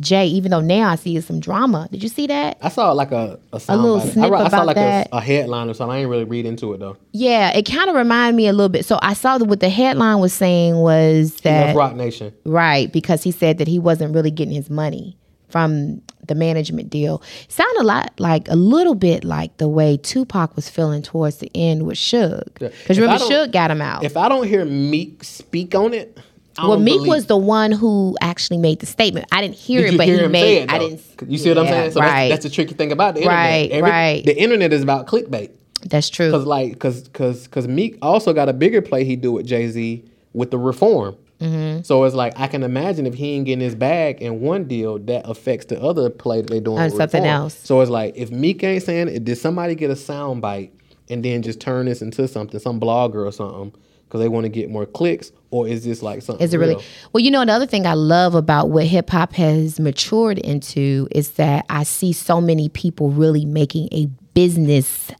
Jay. Even though now I see some drama. Did you see that? I saw like a a, little soundbite. snip I, I saw about like that. A, a headline or something. I ain't really read into it though. Yeah, it kind of reminded me a little bit. So I saw that what the headline was saying was that Roc Nation. Right, because he said that he wasn't really getting his money from the management deal. Sound a lot like a little bit like the way Tupac was feeling towards the end with Suge. Because I remember, Suge got him out. If I don't hear Meek speak on it, well, Meek believe- was the one who actually made the statement. I didn't hear Did it, but hear he made. it, I didn't. You see what I'm saying? So right. that's, that's the tricky thing about the internet. Right, right. The internet is about clickbait. That's true. Cause like, cause, cause, cause Meek also got a bigger play he do with Jay Z with the reform. Mm-hmm. So it's like I can imagine if he ain't getting his bag in one deal, that affects the other play that they doing Or something reform. else. So it's like if Meek ain't saying it, did somebody get a sound bite and then just turn this into something, some blogger or something, because they want to get more clicks, or is this like something? Is it really? real? Well, you know, another thing I love about what hip hop has matured into is that I see so many people really making a business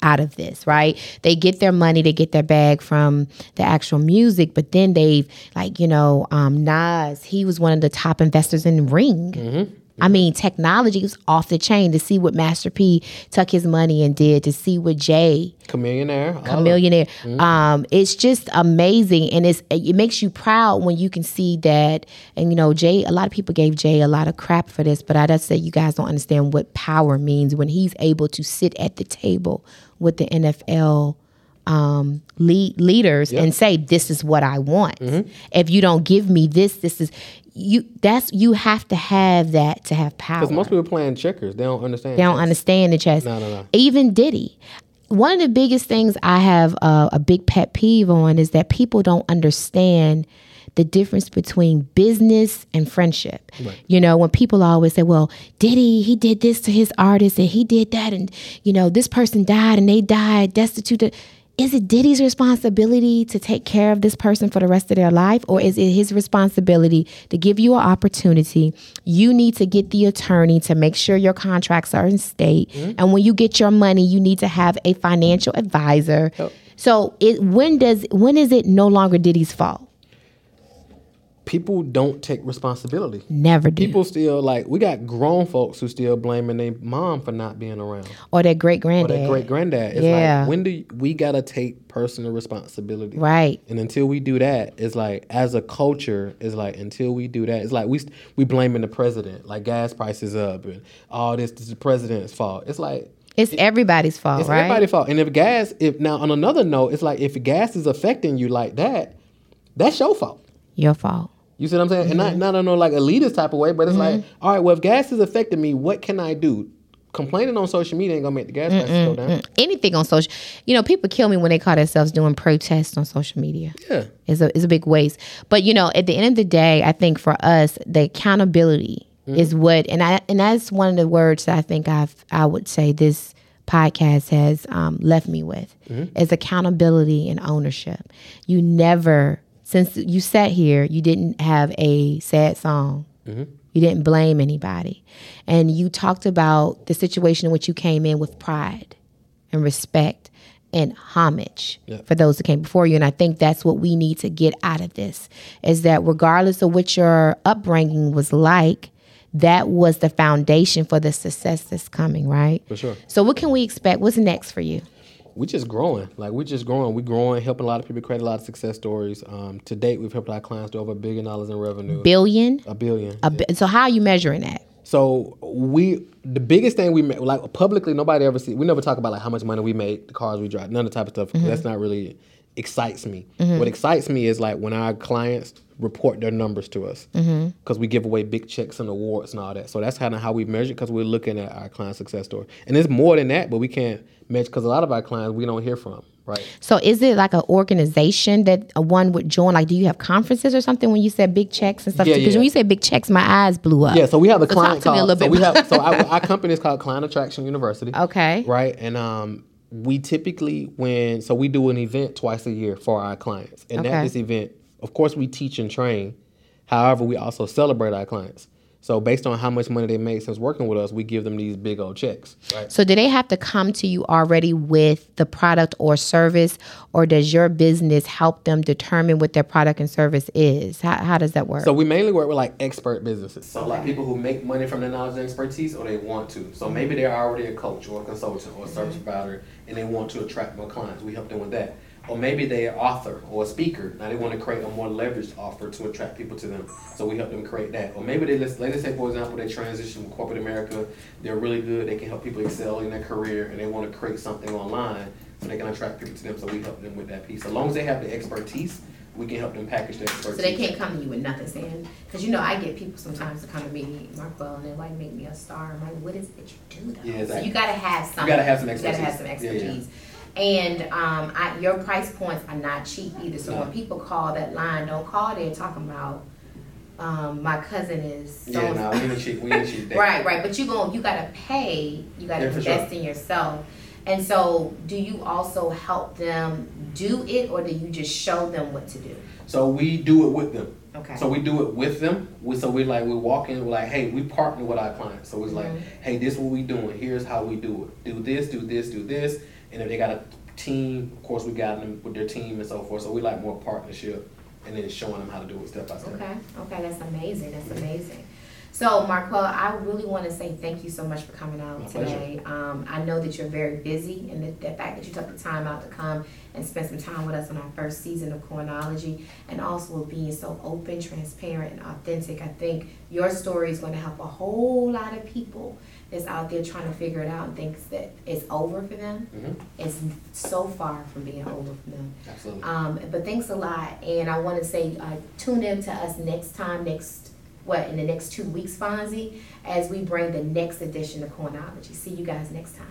out of this, right? They get their money, they get their bag from the actual music, but then they've, like, you know, um, Nas, he was one of the top investors in Ring. I mean, technology was off the chain to see what Master P took his money and did, to see what Jay Chamillionaire, of- millionaire. Um, it's just amazing, and it's it makes you proud when you can see that. And you know, Jay. A lot of people gave Jay a lot of crap for this, but I just say you guys don't understand what power means when he's able to sit at the table with the NFL um, lead, leaders and say, "This is what I want. If you don't give me this, this is." You that's you have to have that to have power. Because most people playing checkers, they don't understand. They don't chess. understand the chess. No, no, no. Even Diddy. One of the biggest things I have uh, a big pet peeve on is that people don't understand the difference between business and friendship. You know, when people always say, well, Diddy, he did this to his artist and he did that, and, you know, this person died and they died destitute. Is it Diddy's responsibility to take care of this person for the rest of their life, or is it his responsibility to give you an opportunity? You need to get the attorney to make sure your contracts are in state, mm-hmm. and when you get your money, you need to have a financial advisor. So, it when does when is it no longer Diddy's fault? People don't take responsibility. Never do. People still like we got grown folks who still blaming their mom for not being around or their great granddad, or their great granddad. It's Yeah. like when do you- we gotta take personal responsibility? Right. And until we do that, it's like as a culture, it's like until we do that, it's like we we blaming the president, like gas prices up and all this, this is the president's fault. It's like It's everybody's fault, it's right? everybody's fault. And if gas, if now on another note, it's like if gas is affecting you like that, that's your fault. Your fault. You see what I'm saying? And not not in no like elitist type of way, but it's like, mm-hmm. all right, well, if gas is affecting me, what can I do? Complaining on social media ain't gonna make the gas prices go down. Anything on social, you know, people kill me when they call themselves doing protests on social media. Yeah. it's a is a big waste. But you know, at the end of the day, I think for us, the accountability mm-hmm. is what, and I and that's one of the words that I think I've I would say this podcast has um, left me with mm-hmm. is accountability and ownership. You never, since you sat here, you didn't have a sad song. Mm-hmm. You didn't blame anybody, and you talked about the situation in which you came in with pride and respect and homage for those that came before you. And I think that's what we need to get out of this is that regardless of what your upbringing was like, that was the foundation for the success that's coming, right? For sure. So what can we expect? What's next for you? We just growing. Like we're just growing. We're growing, helping a lot of people create a lot of success stories. Um, to date, we've helped our clients do over a billion dollars in revenue. Billion? A billion. A bi- so how are you measuring that? So we, the biggest thing we make, like publicly, nobody ever see. We never talk about like how much money we make, the cars we drive, none of the type of stuff. That's not really excites me. What excites me is like when our clients report their numbers to us because we give away big checks and awards and all that. So that's kind of how we measure because we're looking at our client success story. And it's more than that, but we can't measure because a lot of our clients we don't hear from. Right. So is it like an organization that a one would join? Like, do you have conferences or something when you said big checks and stuff? Yeah, Because yeah. when you said big checks, my eyes blew up. Yeah, so we have a So client talk to me a called. little so we have so our, our company is called Client Attraction University. Okay. Right, and um, we typically when so we do an event twice a year for our clients, and Okay. at this event, of course, we teach and train. However, we also celebrate our clients. So based on how much money they made since working with us, we give them these big old checks. Right. So do they have to come to you already with the product or service, or does your business help them determine what their product and service is? How, how does that work? So we mainly work with like expert businesses. So like people who make money from their knowledge and expertise, or they want to. So maybe they're already a coach or a consultant or a service mm-hmm. provider, and they want to attract more clients. We help them with that. Or maybe they're an author or a speaker. Now they want to create a more leveraged offer to attract people to them. So we help them create that. Or maybe they let's, let's say for example they transition from corporate America. They're really good. They can help people excel in their career, and they want to create something online so they can attract people to them. So we help them with that piece. As long as they have the expertise, we can help them package the expertise. So they can't come to you with nothing saying, because you know I get people sometimes to come to me, Marquel, and they're like, make me a star. I'm like, what is it that you do though? Yeah, So you gotta have some. You gotta have some expertise. You gotta have some expertise. Yeah, yeah. And um, I, your price points are not cheap either. So No. when people call that line, don't call there talking about um, my cousin is. So Yeah, no, we ain't cheap. We ain't cheap. Right, right. But you going you gotta pay. You gotta Yeah, invest in yourself. And so, do you also help them do it, or do you just show them what to do? So we do it with them. Okay. So we do it with them. We, so we like we walk in. We're like, hey, we partner with our clients. So it's like, Mhm. hey, this is what we doing. Here's how we do it. Do this, do this, do this. And if they got a team, of course, we got them with their team and so forth. So we like more partnership, and then showing them how to do it step by step. Okay, okay, that's amazing. That's amazing. So, Marquella, I really want to say thank you so much for coming out My today. Um, I know that you're very busy, and the, the fact that you took the time out to come and spend some time with us on our first season of Coinology, and also being so open, transparent, and authentic. I think your story is going to help a whole lot of people that's out there trying to figure it out and thinks that it's over for them. hmm It's so far from being over for them. Absolutely. Um, but thanks a lot, and I want to say uh, tune in to us next time, next what in the next two weeks, Fonzie, as we bring the next edition of Coinology. See you guys next time.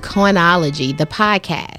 To Coinology, the podcast.